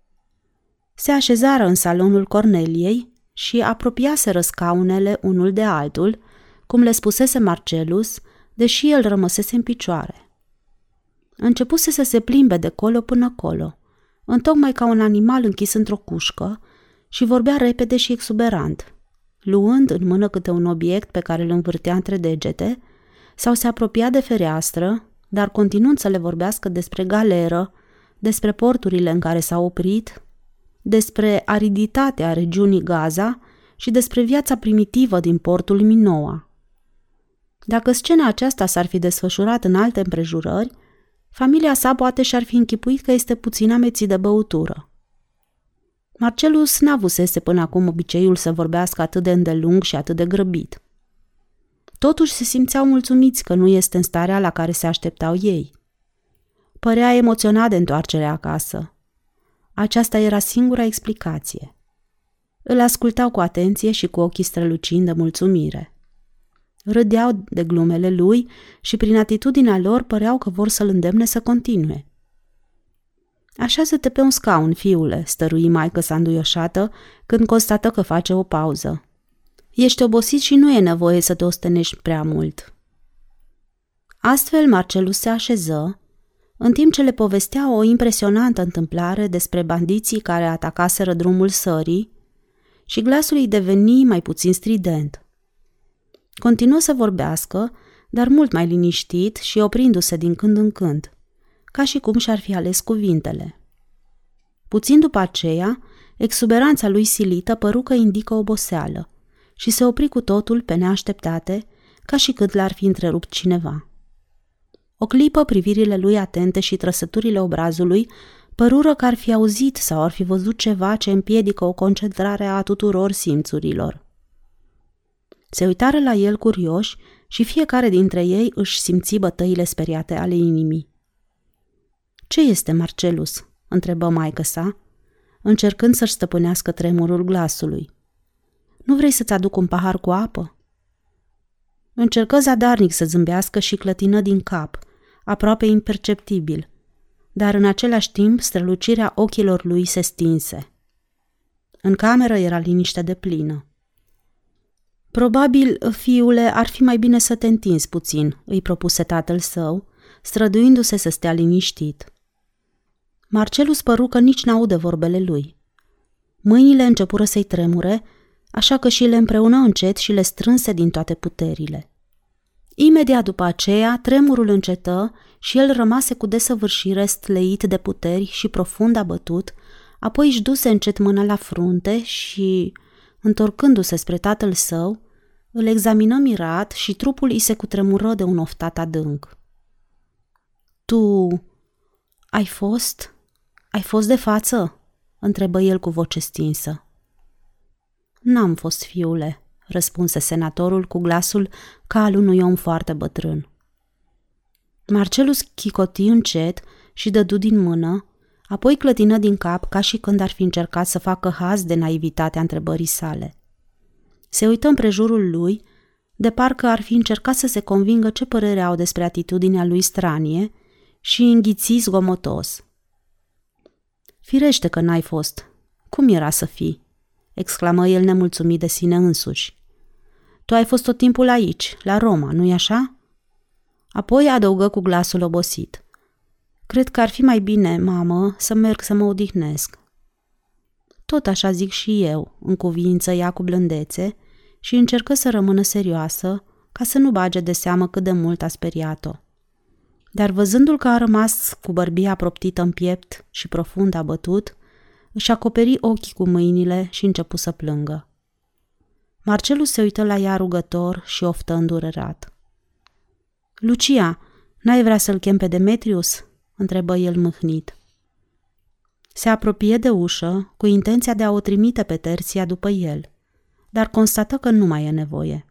Se așezară în salonul Corneliei și apropiaseră scaunele unul de altul, cum le spusese Marcelus, deși el rămăsese în picioare. Începuse să se plimbe de colo până colo, întocmai ca un animal închis într-o cușcă, și vorbea repede și exuberant, luând în mână câte un obiect pe care îl învârtea între degete, sau se apropia de fereastră, dar continuând să le vorbească despre galeră, despre porturile în care s-a oprit, despre ariditatea regiunii Gaza și despre viața primitivă din portul Minoa. Dacă scena aceasta s-ar fi desfășurat în alte împrejurări, familia sa poate și-ar fi închipuit că este puțin amețit de băutură. Marcelus n-avusese până acum obiceiul să vorbească atât de îndelung și atât de grăbit. Totuși se simțeau mulțumiți că nu este în starea la care se așteptau ei. Părea emoționat de întoarcerea acasă. Aceasta era singura explicație. Îl ascultau cu atenție și cu ochii strălucind de mulțumire. Râdeau de glumele lui și prin atitudinea lor păreau că vor să-l îndemne să continue. Așează-te pe un scaun, fiule, stărui maică sa înduioșată când constată că face o pauză. Ești obosit și nu e nevoie să te ostenești prea mult. Astfel Marcelus se așeză, în timp ce le povestea o impresionantă întâmplare despre bandiții care atacaseră drumul sării și glasul îi deveni mai puțin strident. Continuă să vorbească, dar mult mai liniștit și oprindu-se din când în când, ca și cum și-ar fi ales cuvintele. Puțin după aceea, exuberanța lui silită păru că indică oboseală și se opri cu totul pe neașteptate, ca și când l-ar fi întrerupt cineva. O clipă privirile lui atente și trăsăturile obrazului părură că ar fi auzit sau ar fi văzut ceva ce împiedică o concentrare a tuturor simțurilor. Se uitară la el curioși și fiecare dintre ei își simți bătăile speriate ale inimii. Ce este Marcelus?" întrebă maică sa, încercând să-și stăpânească tremurul glasului. Nu vrei să-ți aduc un pahar cu apă?" Încercă zadarnic să zâmbească și clătină din cap, aproape imperceptibil, dar în același timp strălucirea ochilor lui se stinse. În cameră era liniște de plină. Probabil, fiule, ar fi mai bine să te întinzi puțin, îi propuse tatăl său, străduindu-se să stea liniștit. Marcelus păru că nici n-aude vorbele lui. Mâinile începură să-i tremure, așa că și le împreună încet și le strânse din toate puterile. Imediat după aceea, tremurul încetă și el rămase cu desăvârșire stleit de puteri și profund abătut, apoi își duse încet mâna la frunte și, întorcându-se spre tatăl său, îl examină mirat și trupul îi se cutremură de un oftat adânc. Tu ai fost? Ai fost de față?" întrebă el cu voce stinsă. N-am fost, fiule," răspunse senatorul cu glasul ca al unui om foarte bătrân. Marcelus chicoti încet și dădu din mână, apoi clătină din cap ca și când ar fi încercat să facă haz de naivitatea întrebării sale. Se uită împrejurul lui, de parcă ar fi încercat să se convingă ce părere au despre atitudinea lui stranie și înghiți zgomotos. Firește că n-ai fost. Cum era să fii? exclamă el nemulțumit de sine însuși. Tu ai fost tot timpul aici, la Roma, nu-i așa? Apoi adăugă cu glasul obosit. Cred că ar fi mai bine, mamă, să merg să mă odihnesc. Tot așa zic și eu, în cuvință ea cu blândețe și încercă să rămână serioasă, ca să nu bage de seamă cât de mult a speriat-o. Dar văzându-l că a rămas cu bărbia proptită în piept și profund abătut, își acoperi ochii cu mâinile și începu să plângă. Marcelu se uită la ea rugător și oftă îndurerat. Lucia, n-ai vrea să-l chem pe Demetrius?" Întrebă el mâhnit. Se apropie de ușă cu intenția de a o trimite pe Terția după el, dar constată că nu mai e nevoie.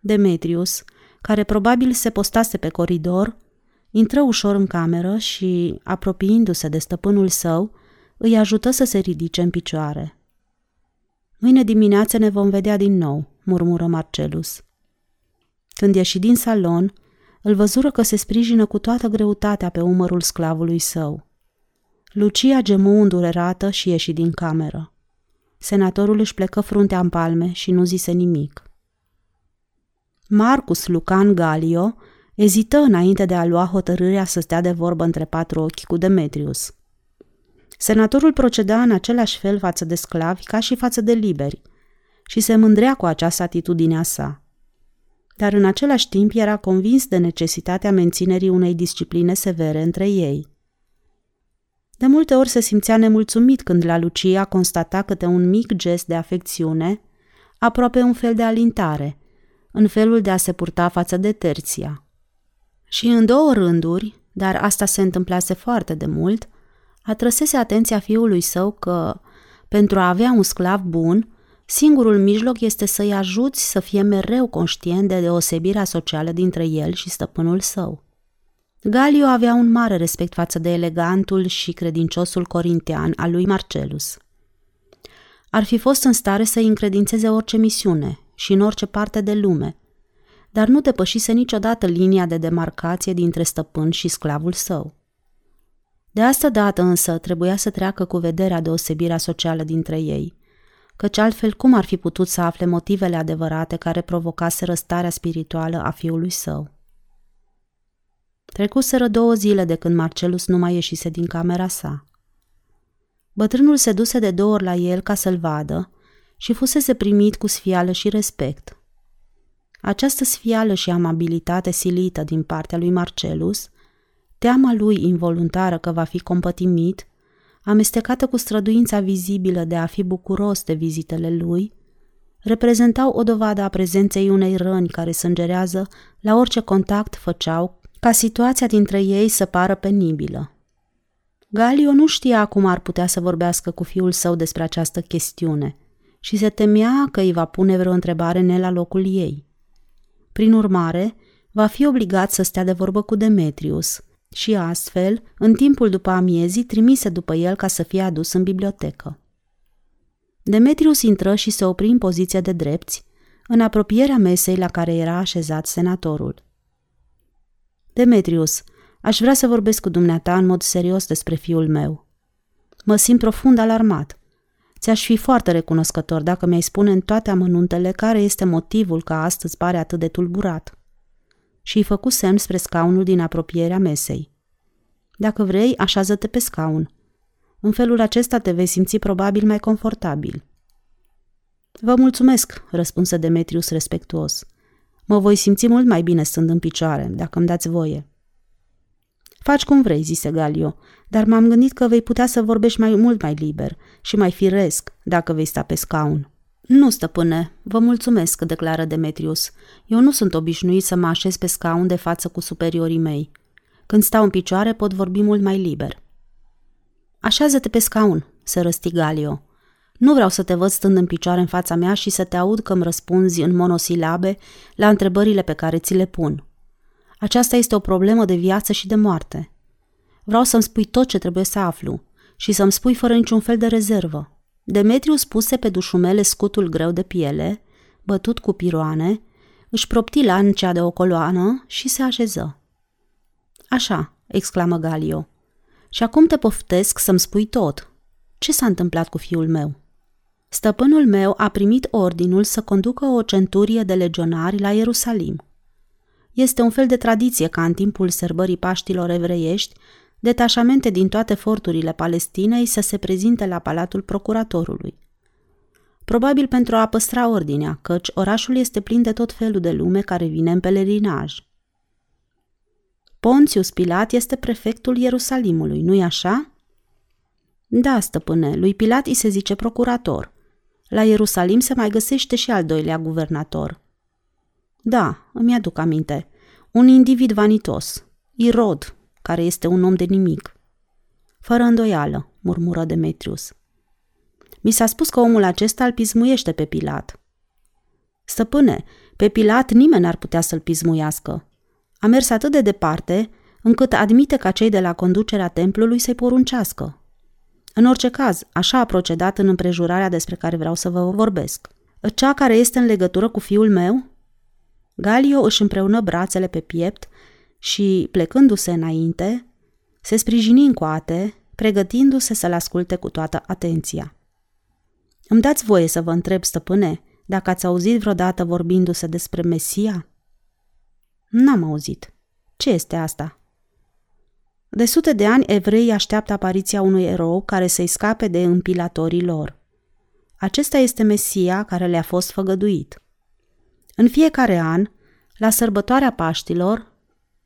Demetrius, care probabil se postase pe coridor, intră ușor în cameră și, apropiindu-se de stăpânul său, îi ajută să se ridice în picioare. Mâine dimineață ne vom vedea din nou, murmură Marcelus. Când ieși din salon, îl văzură că se sprijină cu toată greutatea pe umărul sclavului său. Lucia gemu îndurerată și ieși din cameră. Senatorul își plecă fruntea în palme și nu zise nimic. Marcus Lucan Galio ezită înainte de a lua hotărârea să stea de vorbă între patru ochi cu Demetrius. Senatorul proceda în același fel față de sclavi ca și față de liberi și se mândrea cu această atitudine a sa. Dar în același timp era convins de necesitatea menținerii unei discipline severe între ei. De multe ori se simțea nemulțumit când la Lucia constata câte un mic gest de afecțiune, aproape un fel de alintare, în felul de a se purta față de terția. Și în două rânduri, dar asta se întâmplase foarte de mult, atrăsese atenția fiului său că, pentru a avea un sclav bun, singurul mijloc este să-i ajuți să fie mereu conștient de deosebirea socială dintre el și stăpânul său. Galio avea un mare respect față de elegantul și credinciosul corintean al lui Marcelus. Ar fi fost în stare să-i încredințeze orice misiune și în orice parte de lume, dar nu depășise niciodată linia de demarcație dintre stăpân și sclavul său. De asta dată însă trebuia să treacă cu vederea deosebirea socială dintre ei, căci altfel cum ar fi putut să afle motivele adevărate care provocase răstarea spirituală a fiului său. Trecuseră două zile de când Marcelus nu mai ieșise din camera sa. Bătrânul se duse de două ori la el ca să-l vadă și fusese primit cu sfială și respect. Această sfială și amabilitate silită din partea lui Marcelus, teama lui involuntară că va fi compătimit, amestecată cu străduința vizibilă de a fi bucuros de vizitele lui, reprezentau o dovadă a prezenței unei răni care sângerează la orice contact făceau ca situația dintre ei să pară penibilă. Galio nu știa cum ar putea să vorbească cu fiul său despre această chestiune și se temea că îi va pune vreo întrebare ne la locul ei. Prin urmare, va fi obligat să stea de vorbă cu Demetrius și astfel, în timpul după amiezii, trimise după el ca să fie adus în bibliotecă. Demetrius intră și se opri în poziția de drepți, în apropierea mesei la care era așezat senatorul. Demetrius, aș vrea să vorbesc cu dumneata în mod serios despre fiul meu. Mă simt profund alarmat. Ți-aș fi foarte recunoscător dacă mi-ai spune în toate amănuntele care este motivul că astăzi pare atât de tulburat. Și îi făcu semn spre scaunul din apropierea mesei. Dacă vrei, așează-te pe scaun. În felul acesta te vei simți probabil mai confortabil. Vă mulțumesc, răspunse Demetrius respectuos. Mă voi simți mult mai bine stând în picioare, dacă îmi dați voie. Faci cum vrei, zise Galio, dar m-am gândit că vei putea să vorbești mai mult mai liber și mai firesc dacă vei sta pe scaun. Nu, stăpâne, vă mulțumesc, declară Demetrius. Eu nu sunt obișnuit să mă așez pe scaun de față cu superiorii mei. Când stau în picioare pot vorbi mult mai liber. Așează-te pe scaun, se răsti Galio. Nu vreau să te văd stând în picioare în fața mea și să te aud că îmi răspunzi în monosilabe la întrebările pe care ți le pun. Aceasta este o problemă de viață și de moarte. Vreau să-mi spui tot ce trebuie să aflu și să-mi spui fără niciun fel de rezervă. Demetriu spuse pe dușumele scutul greu de piele, bătut cu piroane, își propti lancea de o coloană și se așeză. Așa, exclamă Galio. Și acum te poftesc să-mi spui tot. Ce s-a întâmplat cu fiul meu? Stăpânul meu a primit ordinul să conducă o centurie de legionari la Ierusalim. Este un fel de tradiție ca în timpul sărbării Paștilor evreiești, detașamente din toate forturile Palestinei să se prezinte la palatul procuratorului. Probabil pentru a păstra ordinea, căci orașul este plin de tot felul de lume care vine în pelerinaj. Pontius Pilat este prefectul Ierusalimului, nu-i așa? Da, stăpâne, lui Pilat îi se zice procurator. La Ierusalim se mai găsește și al doilea guvernator. Da, îmi aduc aminte. Un individ vanitos. Irod, care este un om de nimic. Fără îndoială, murmură Demetrius. Mi s-a spus că omul acesta îl pismuiește pe Pilat. Stăpâne, pe Pilat nimeni n-ar putea să-l pismuiască. A mers atât de departe, încât admite ca cei de la conducerea templului să-i poruncească. În orice caz, așa a procedat în împrejurarea despre care vreau să vă vorbesc. Cea care este în legătură cu fiul meu? Galio își împreună brațele pe piept și, plecându-se înainte, se sprijini în coate, pregătindu-se să-l asculte cu toată atenția. Îmi dați voie să vă întreb, stăpâne, dacă ați auzit vreodată vorbindu-se despre Mesia? N-am auzit. Ce este asta? De sute de ani, evreii așteaptă apariția unui erou care să-i scape de împilatorii lor. Acesta este Mesia care le-a fost făgăduit. În fiecare an, la sărbătoarea Paștilor,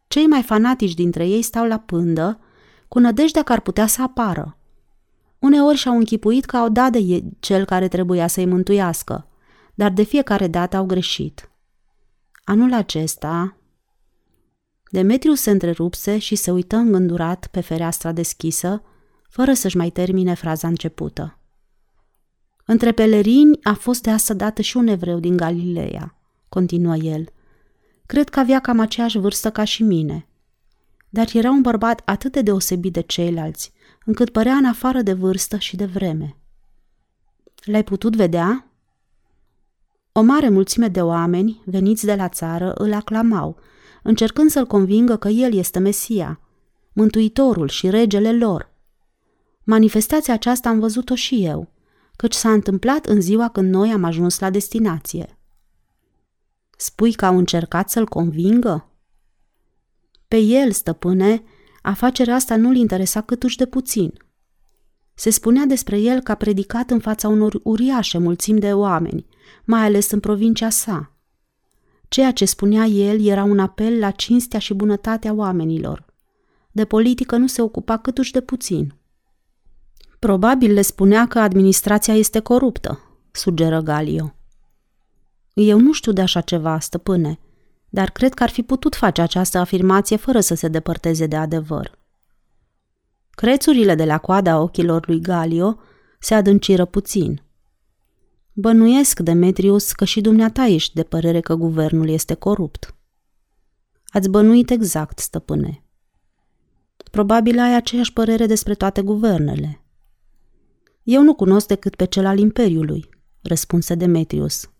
cei mai fanatici dintre ei stau la pândă, cu nădejdea că ar putea să apară. Uneori și-au închipuit că au dat de cel care trebuia să-i mântuiască, dar de fiecare dată au greșit. Anul acesta, Demetriu se întrerupse și se uită îngândurat pe fereastra deschisă, fără să-și mai termine fraza începută. Între pelerini a fost de asta dată și un evreu din Galileea, continuă el. Cred că avea cam aceeași vârstă ca și mine. Dar era un bărbat atât de deosebit de ceilalți, încât părea în afară de vârstă și de vreme. L-ai putut vedea? O mare mulțime de oameni, veniți de la țară, îl aclamau, încercând să-l convingă că el este Mesia, Mântuitorul și regele lor. Manifestația aceasta am văzut-o și eu, căci s-a întâmplat în ziua când noi am ajuns la destinație. Spui că au încercat să-l convingă? Pe el, stăpâne, afacerea asta nu-l interesa câtuși de puțin. Se spunea despre el că a predicat în fața unor uriașe mulțimi de oameni, mai ales în provincia sa. Ceea ce spunea el era un apel la cinstea și bunătatea oamenilor. De politică nu se ocupa câtuși de puțin. Probabil le spunea că administrația este coruptă, sugeră Galio. Eu nu știu de așa ceva, stăpâne, dar cred că ar fi putut face această afirmație fără să se depărteze de adevăr. Crețurile de la coada ochilor lui Galio se adânciră puțin. Bănuiesc, Demetrius, că și dumneata ești de părere că guvernul este corupt. Ați bănuit exact, stăpâne. Probabil ai aceeași părere despre toate guvernele. Eu nu cunosc decât pe cel al Imperiului, răspunse Demetrius.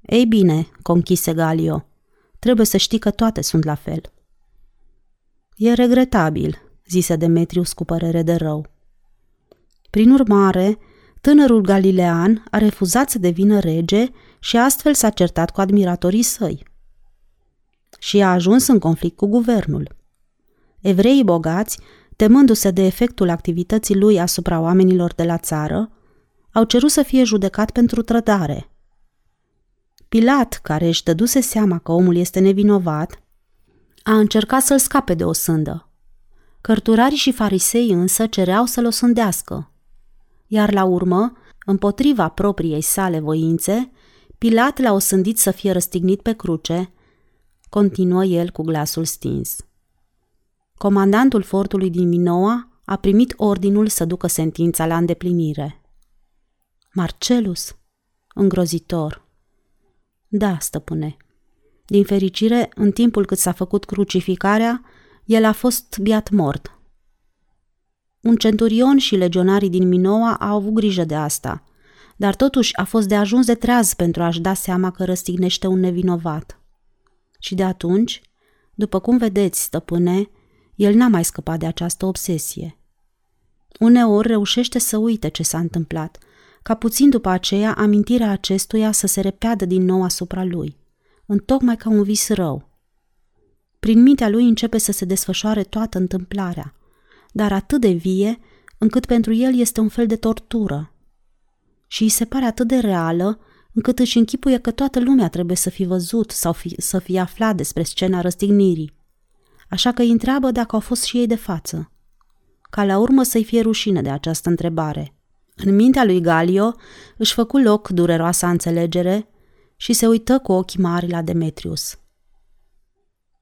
Ei bine, conchise Galio, trebuie să știi că toate sunt la fel. E regretabil, zise Demetrius cu părere de rău. Prin urmare, tânărul galilean a refuzat să devină rege și astfel s-a certat cu admiratorii săi. Și a ajuns în conflict cu guvernul. Evreii bogați, temându-se de efectul activității lui asupra oamenilor de la țară, au cerut să fie judecat pentru trădare. Pilat, care își dăduse seama că omul este nevinovat, a încercat să-l scape de o sândă. Cărturarii și farisei însă cereau să-l osândească iar la urmă, împotriva propriei sale voințe, Pilat l-a osândit să fie răstignit pe cruce, continuă el cu glasul stins. Comandantul fortului din Minoa a primit ordinul să ducă sentința la îndeplinire. Marcelus? Îngrozitor. Da, stăpâne. Din fericire, în timpul cât s-a făcut crucificarea, el a fost biat mort, un centurion și legionarii din Minoa au avut grijă de asta, dar totuși a fost de ajuns de treaz pentru a-și da seama că răstignește un nevinovat. Și de atunci, după cum vedeți, stăpâne, el n-a mai scăpat de această obsesie. Uneori reușește să uite ce s-a întâmplat, ca puțin după aceea amintirea acestuia să se repeadă din nou asupra lui, întocmai ca un vis rău. Prin mintea lui începe să se desfășoare toată întâmplarea, dar atât de vie, încât pentru el este un fel de tortură. Și îi se pare atât de reală, încât își închipuie că toată lumea trebuie să fi văzut sau fi, să fi aflat despre scena răstignirii. Așa că îi întreabă dacă au fost și ei de față. Ca la urmă să-i fie rușine de această întrebare. În mintea lui Galio își făcu loc dureroasa înțelegere și se uită cu ochii mari la Demetrius.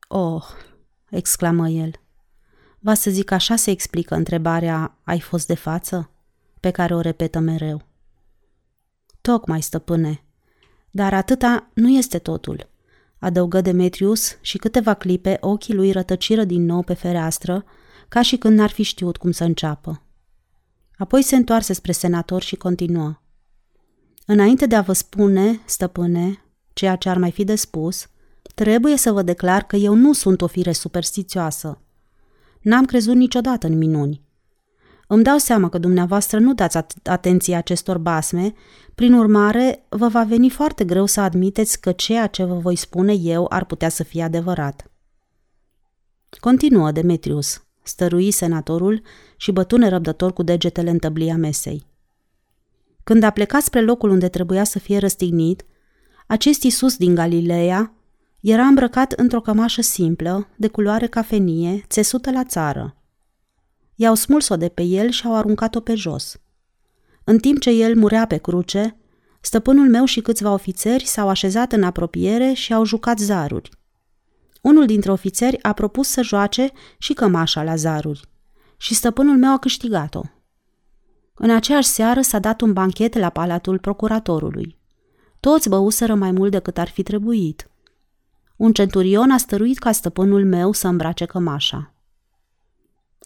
Oh, exclamă el, Va să zic așa se explică întrebarea ai fost de față? Pe care o repetă mereu. Tocmai, stăpâne. Dar atâta nu este totul, adăugă Demetrius și câteva clipe ochii lui rătăciră din nou pe fereastră, ca și când n-ar fi știut cum să înceapă. Apoi se întoarse spre senator și continuă. Înainte de a vă spune, stăpâne, ceea ce ar mai fi de spus, trebuie să vă declar că eu nu sunt o fire superstițioasă. N-am crezut niciodată în minuni. Îmi dau seama că dumneavoastră nu dați atenție acestor basme, prin urmare, vă va veni foarte greu să admiteți că ceea ce vă voi spune eu ar putea să fie adevărat. Continuă Demetrius, stărui senatorul și bătu nerăbdător cu degetele în tăblia mesei. Când a plecat spre locul unde trebuia să fie răstignit, acest Iisus din Galileea era îmbrăcat într-o cămașă simplă, de culoare cafenie, țesută la țară. I-au smuls-o de pe el și au aruncat-o pe jos. În timp ce el murea pe cruce, stăpânul meu și câțiva ofițeri s-au așezat în apropiere și au jucat zaruri. Unul dintre ofițeri a propus să joace și cămașa la zaruri și stăpânul meu a câștigat-o. În aceeași seară s-a dat un banchet la palatul procuratorului. Toți băuseră mai mult decât ar fi trebuit. Un centurion a stăruit ca stăpânul meu să îmbrace cămașa.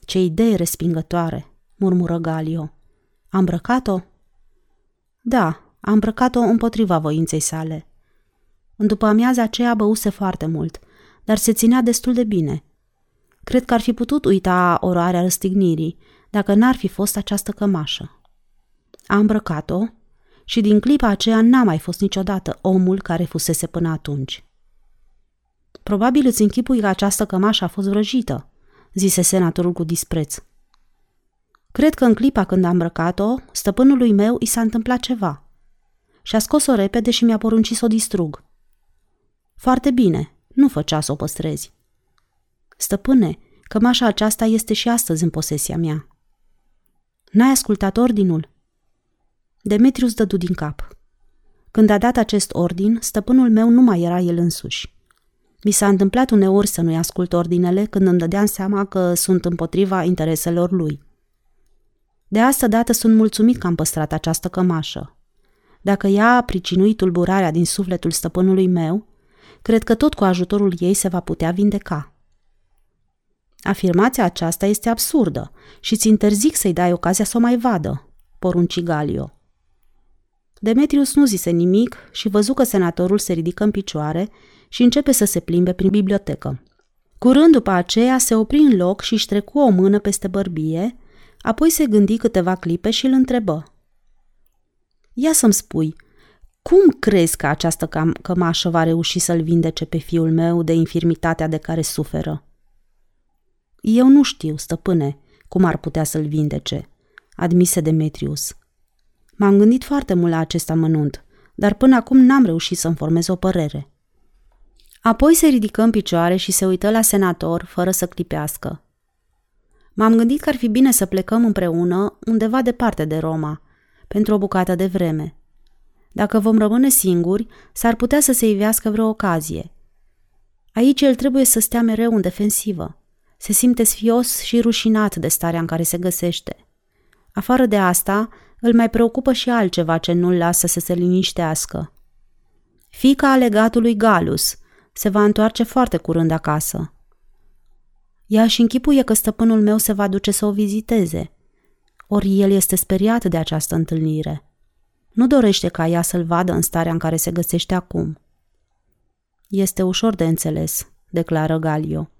Ce idee respingătoare, murmură Galio. A îmbrăcat-o? Da, a îmbrăcat-o împotriva voinței sale. În după amiaza aceea băuse foarte mult, dar se ținea destul de bine. Cred că ar fi putut uita oroarea răstignirii, dacă n-ar fi fost această cămașă. A îmbrăcat-o și din clipa aceea n-a mai fost niciodată omul care fusese până atunci. Probabil îți închipui că această cămașă a fost vrăjită, zise senatorul cu dispreț. Cred că în clipa când am îmbrăcat-o, stăpânului meu i s-a întâmplat ceva. Și-a scos-o repede și mi-a poruncit să o distrug. Foarte bine, nu făcea să o păstrezi. Stăpâne, cămașa aceasta este și astăzi în posesia mea. N-ai ascultat ordinul? Demetrius dădu din cap. Când a dat acest ordin, stăpânul meu nu mai era el însuși. Mi s-a întâmplat uneori să nu-i ascult ordinele când îmi dădeam seama că sunt împotriva intereselor lui. De asta dată sunt mulțumit că am păstrat această cămașă. Dacă ea a pricinuit tulburarea din sufletul stăpânului meu, cred că tot cu ajutorul ei se va putea vindeca. Afirmația aceasta este absurdă și ți interzic să-i dai ocazia să o mai vadă, porunci Galio. Demetrius nu zise nimic și văzu că senatorul se ridică în picioare și începe să se plimbe prin bibliotecă. Curând după aceea se opri în loc și își trecu o mână peste bărbie, apoi se gândi câteva clipe și îl întrebă. Ia să-mi spui, cum crezi că această cam- cămașă va reuși să-l vindece pe fiul meu de infirmitatea de care suferă? Eu nu știu, stăpâne, cum ar putea să-l vindece, admise Demetrius. M-am gândit foarte mult la acest amănunt, dar până acum n-am reușit să-mi formez o părere. Apoi se ridică în picioare și se uită la senator, fără să clipească. M-am gândit că ar fi bine să plecăm împreună undeva departe de Roma, pentru o bucată de vreme. Dacă vom rămâne singuri, s-ar putea să se ivească vreo ocazie. Aici el trebuie să stea mereu în defensivă. Se simte sfios și rușinat de starea în care se găsește. Afară de asta, îl mai preocupă și altceva ce nu-l lasă să se liniștească. Fica alegatului Galus se va întoarce foarte curând acasă. Ea și închipuie că stăpânul meu se va duce să o viziteze. Ori el este speriat de această întâlnire. Nu dorește ca ea să-l vadă în starea în care se găsește acum. Este ușor de înțeles, declară Galio.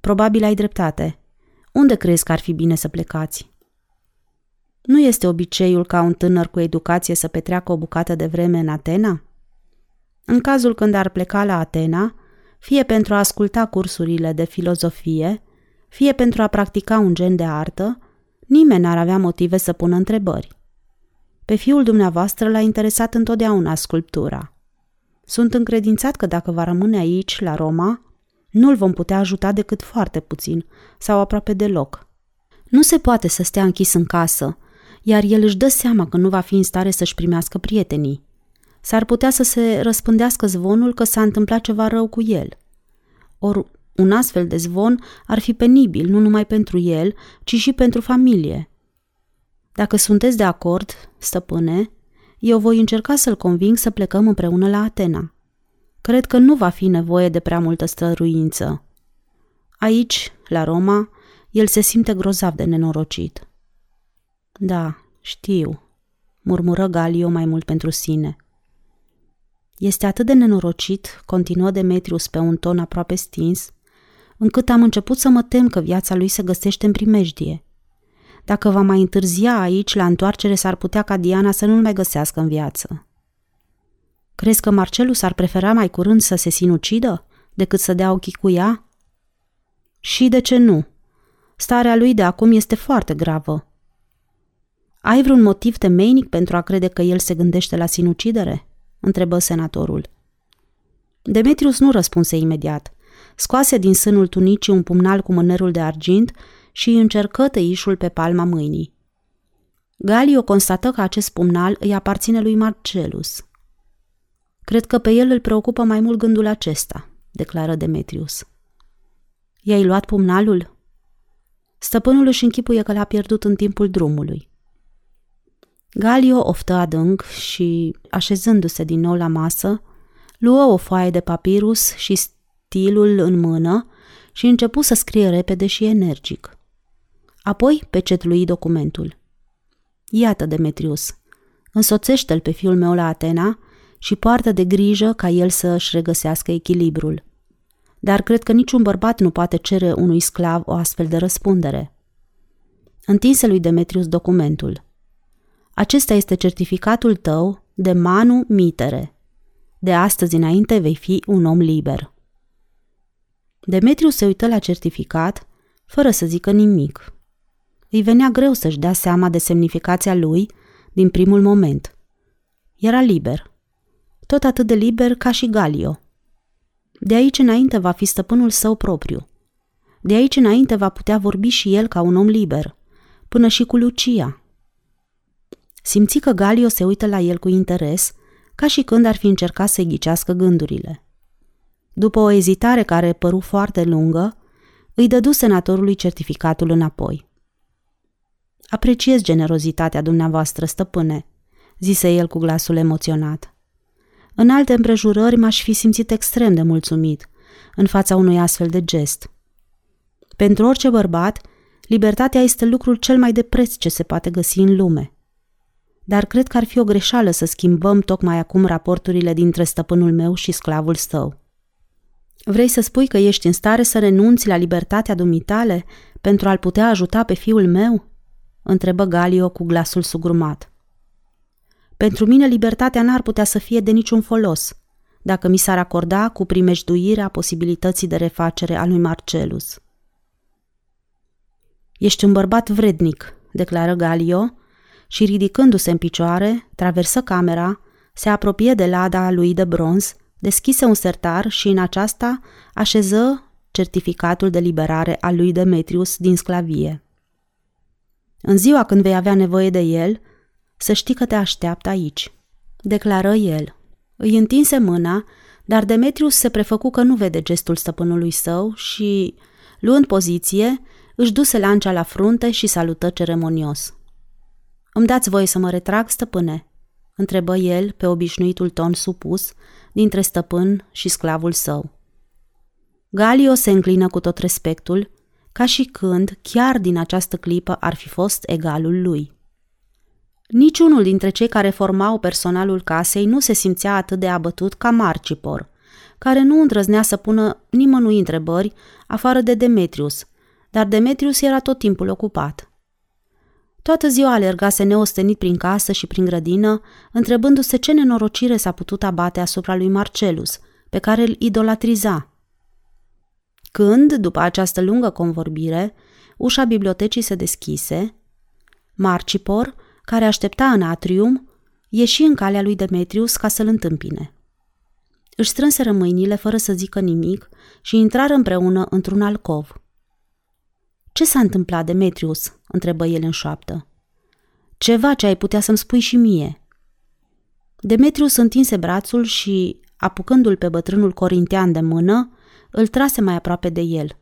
Probabil ai dreptate. Unde crezi că ar fi bine să plecați? Nu este obiceiul ca un tânăr cu educație să petreacă o bucată de vreme în Atena? În cazul când ar pleca la Atena, fie pentru a asculta cursurile de filozofie, fie pentru a practica un gen de artă, nimeni n-ar avea motive să pună întrebări. Pe fiul dumneavoastră l-a interesat întotdeauna sculptura. Sunt încredințat că dacă va rămâne aici, la Roma, nu-l vom putea ajuta decât foarte puțin sau aproape deloc. Nu se poate să stea închis în casă, iar el își dă seama că nu va fi în stare să-și primească prietenii s-ar putea să se răspândească zvonul că s-a întâmplat ceva rău cu el. Or, un astfel de zvon ar fi penibil nu numai pentru el, ci și pentru familie. Dacă sunteți de acord, stăpâne, eu voi încerca să-l conving să plecăm împreună la Atena. Cred că nu va fi nevoie de prea multă stăruință. Aici, la Roma, el se simte grozav de nenorocit. Da, știu, murmură Galio mai mult pentru sine. Este atât de nenorocit, continuă Demetrius pe un ton aproape stins, încât am început să mă tem că viața lui se găsește în primejdie. Dacă va mai întârzia aici, la întoarcere s-ar putea ca Diana să nu-l mai găsească în viață. Crezi că Marcelus ar prefera mai curând să se sinucidă decât să dea ochii cu ea? Și de ce nu? Starea lui de acum este foarte gravă. Ai vreun motiv temeinic pentru a crede că el se gândește la sinucidere? întrebă senatorul. Demetrius nu răspunse imediat. Scoase din sânul tunicii un pumnal cu mânerul de argint și încercă tăișul pe palma mâinii. Galio constată că acest pumnal îi aparține lui Marcelus. Cred că pe el îl preocupă mai mult gândul acesta, declară Demetrius. I-ai luat pumnalul? Stăpânul își închipuie că l-a pierdut în timpul drumului. Galio oftă adânc și, așezându-se din nou la masă, luă o foaie de papirus și stilul în mână și începu să scrie repede și energic. Apoi pecetlui documentul. Iată, Demetrius, însoțește-l pe fiul meu la Atena și poartă de grijă ca el să își regăsească echilibrul. Dar cred că niciun bărbat nu poate cere unui sclav o astfel de răspundere. Întinse lui Demetrius documentul. Acesta este certificatul tău de manu mitere. De astăzi înainte vei fi un om liber. Demetrius se uită la certificat, fără să zică nimic. Îi venea greu să-și dea seama de semnificația lui din primul moment. Era liber. Tot atât de liber ca și Galio. De aici înainte va fi stăpânul său propriu. De aici înainte va putea vorbi și el ca un om liber, până și cu Lucia, Simți că Galio se uită la el cu interes, ca și când ar fi încercat să-i ghicească gândurile. După o ezitare care păru foarte lungă, îi dădu senatorului certificatul înapoi. Apreciez generozitatea dumneavoastră, stăpâne, zise el cu glasul emoționat. În alte împrejurări m-aș fi simțit extrem de mulțumit în fața unui astfel de gest. Pentru orice bărbat, libertatea este lucrul cel mai de preț ce se poate găsi în lume dar cred că ar fi o greșeală să schimbăm tocmai acum raporturile dintre stăpânul meu și sclavul său. Vrei să spui că ești în stare să renunți la libertatea dumitale pentru a-l putea ajuta pe fiul meu? Întrebă Galio cu glasul sugrumat. Pentru mine libertatea n-ar putea să fie de niciun folos, dacă mi s-ar acorda cu primejduirea posibilității de refacere a lui Marcelus. Ești un bărbat vrednic, declară Galio, și ridicându-se în picioare, traversă camera, se apropie de lada lui de bronz, deschise un sertar și în aceasta așeză certificatul de liberare al lui Demetrius din sclavie. În ziua când vei avea nevoie de el, să știi că te așteaptă aici, declară el. Îi întinse mâna, dar Demetrius se prefăcu că nu vede gestul stăpânului său și, luând poziție, își duse lancea la frunte și salută ceremonios. Îmi dați voie să mă retrag, stăpâne?" întrebă el pe obișnuitul ton supus dintre stăpân și sclavul său. Galio se înclină cu tot respectul, ca și când, chiar din această clipă, ar fi fost egalul lui. Niciunul dintre cei care formau personalul casei nu se simțea atât de abătut ca Marcipor, care nu îndrăznea să pună nimănui întrebări afară de Demetrius, dar Demetrius era tot timpul ocupat. Toată ziua alergase neostenit prin casă și prin grădină, întrebându-se ce nenorocire s-a putut abate asupra lui Marcelus, pe care îl idolatriza. Când, după această lungă convorbire, ușa bibliotecii se deschise, Marcipor, care aștepta în atrium, ieși în calea lui Demetrius ca să-l întâmpine. Își strânse rămâinile fără să zică nimic și intrară împreună într-un alcov – ce s-a întâmplat, Demetrius?" întrebă el în șoaptă. Ceva ce ai putea să-mi spui și mie." Demetrius întinse brațul și, apucându-l pe bătrânul corintean de mână, îl trase mai aproape de el.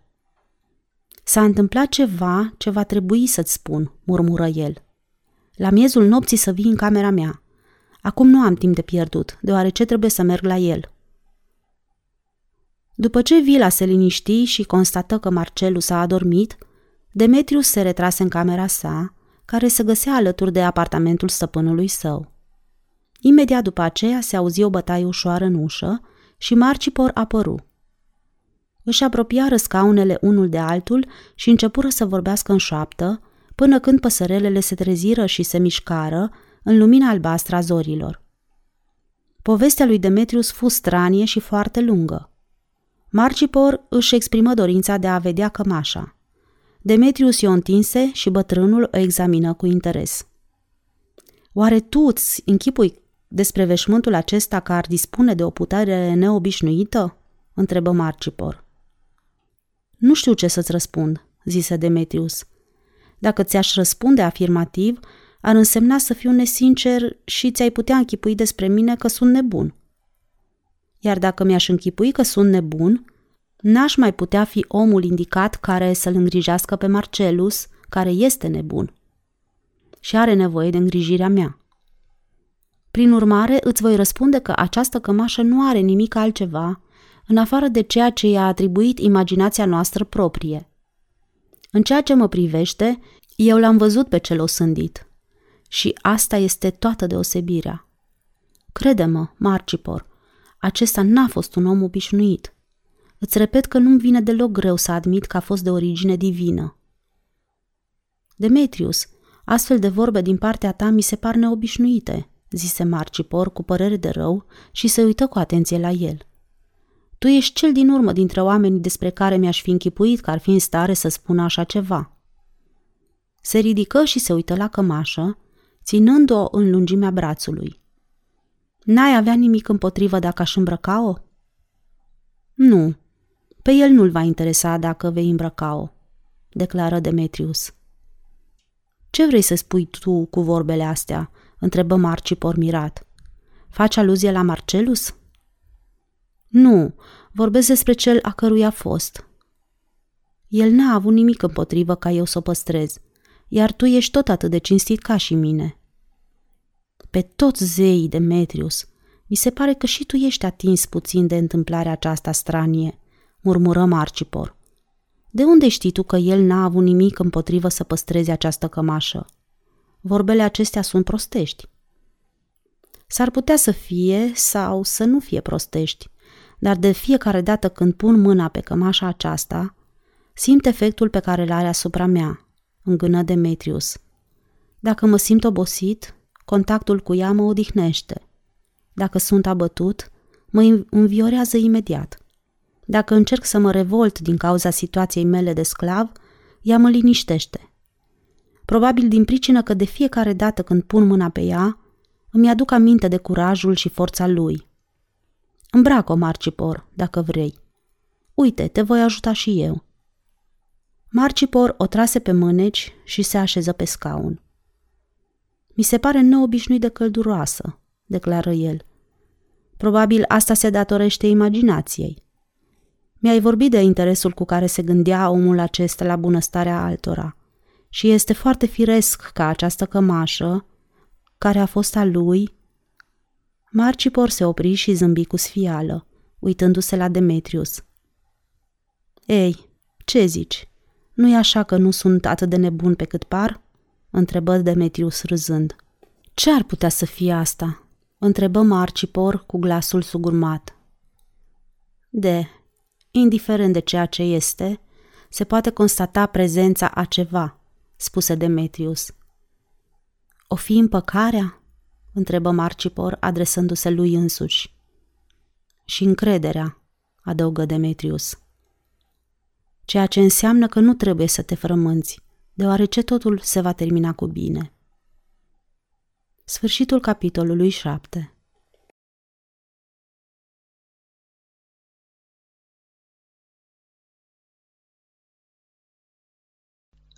S-a întâmplat ceva ce va trebui să-ți spun, murmură el. La miezul nopții să vii în camera mea. Acum nu am timp de pierdut, deoarece trebuie să merg la el. După ce Vila se liniști și constată că Marcelus a adormit, Demetrius se retrase în camera sa, care se găsea alături de apartamentul stăpânului său. Imediat după aceea se auzi o bătaie ușoară în ușă și Marcipor apăru. Își apropiară scaunele unul de altul și începură să vorbească în șoaptă, până când păsărelele se treziră și se mișcară în lumina albastră a zorilor. Povestea lui Demetrius fu stranie și foarte lungă. Marcipor își exprimă dorința de a vedea cămașa. Demetrius i-o întinse și bătrânul o examină cu interes. Oare tu îți închipui despre veșmântul acesta că ar dispune de o putere neobișnuită? întrebă Marcipor. Nu știu ce să-ți răspund, zise Demetrius. Dacă ți-aș răspunde afirmativ, ar însemna să fiu nesincer și ți-ai putea închipui despre mine că sunt nebun. Iar dacă mi-aș închipui că sunt nebun, n-aș mai putea fi omul indicat care să-l îngrijească pe Marcelus, care este nebun și are nevoie de îngrijirea mea. Prin urmare, îți voi răspunde că această cămașă nu are nimic altceva în afară de ceea ce i-a atribuit imaginația noastră proprie. În ceea ce mă privește, eu l-am văzut pe cel osândit. Și asta este toată deosebirea. Crede-mă, Marcipor, acesta n-a fost un om obișnuit. Îți repet că nu-mi vine deloc greu să admit că a fost de origine divină. Demetrius, astfel de vorbe din partea ta mi se par neobișnuite, zise Marcipor cu părere de rău și se uită cu atenție la el. Tu ești cel din urmă dintre oamenii despre care mi-aș fi închipuit că ar fi în stare să spună așa ceva. Se ridică și se uită la cămașă, ținând-o în lungimea brațului. N-ai avea nimic împotrivă dacă aș îmbrăca-o? Nu, pe el nu-l va interesa dacă vei îmbrăca-o, declară Demetrius. Ce vrei să spui tu cu vorbele astea?" întrebă Marcipor mirat. Faci aluzie la Marcelus?" Nu, vorbesc despre cel a căruia a fost. El n-a avut nimic împotrivă ca eu să o păstrez, iar tu ești tot atât de cinstit ca și mine. Pe toți zeii, Demetrius, mi se pare că și tu ești atins puțin de întâmplarea aceasta stranie, murmură Marcipor. De unde știi tu că el n-a avut nimic împotrivă să păstreze această cămașă? Vorbele acestea sunt prostești. S-ar putea să fie sau să nu fie prostești, dar de fiecare dată când pun mâna pe cămașa aceasta, simt efectul pe care îl are asupra mea, îngână Demetrius. Dacă mă simt obosit, contactul cu ea mă odihnește. Dacă sunt abătut, mă înviorează imediat. Dacă încerc să mă revolt din cauza situației mele de sclav, ea mă liniștește. Probabil din pricină că de fiecare dată când pun mâna pe ea, îmi aduc aminte de curajul și forța lui. Îmbracă-o, Marcipor, dacă vrei. Uite, te voi ajuta și eu. Marcipor o trase pe mâneci și se așeză pe scaun. Mi se pare neobișnuit de călduroasă, declară el. Probabil asta se datorește imaginației. Mi-ai vorbit de interesul cu care se gândea omul acesta la bunăstarea altora și este foarte firesc ca această cămașă, care a fost a lui, Marcipor se opri și zâmbi cu sfială, uitându-se la Demetrius. Ei, ce zici? Nu-i așa că nu sunt atât de nebun pe cât par?" întrebă Demetrius râzând. Ce ar putea să fie asta?" întrebă Marcipor cu glasul sugurmat. De, indiferent de ceea ce este, se poate constata prezența a ceva, spuse Demetrius. O fi împăcarea? Întrebă Marcipor, adresându-se lui însuși. Și încrederea, adăugă Demetrius. Ceea ce înseamnă că nu trebuie să te frămânți, deoarece totul se va termina cu bine. Sfârșitul capitolului 7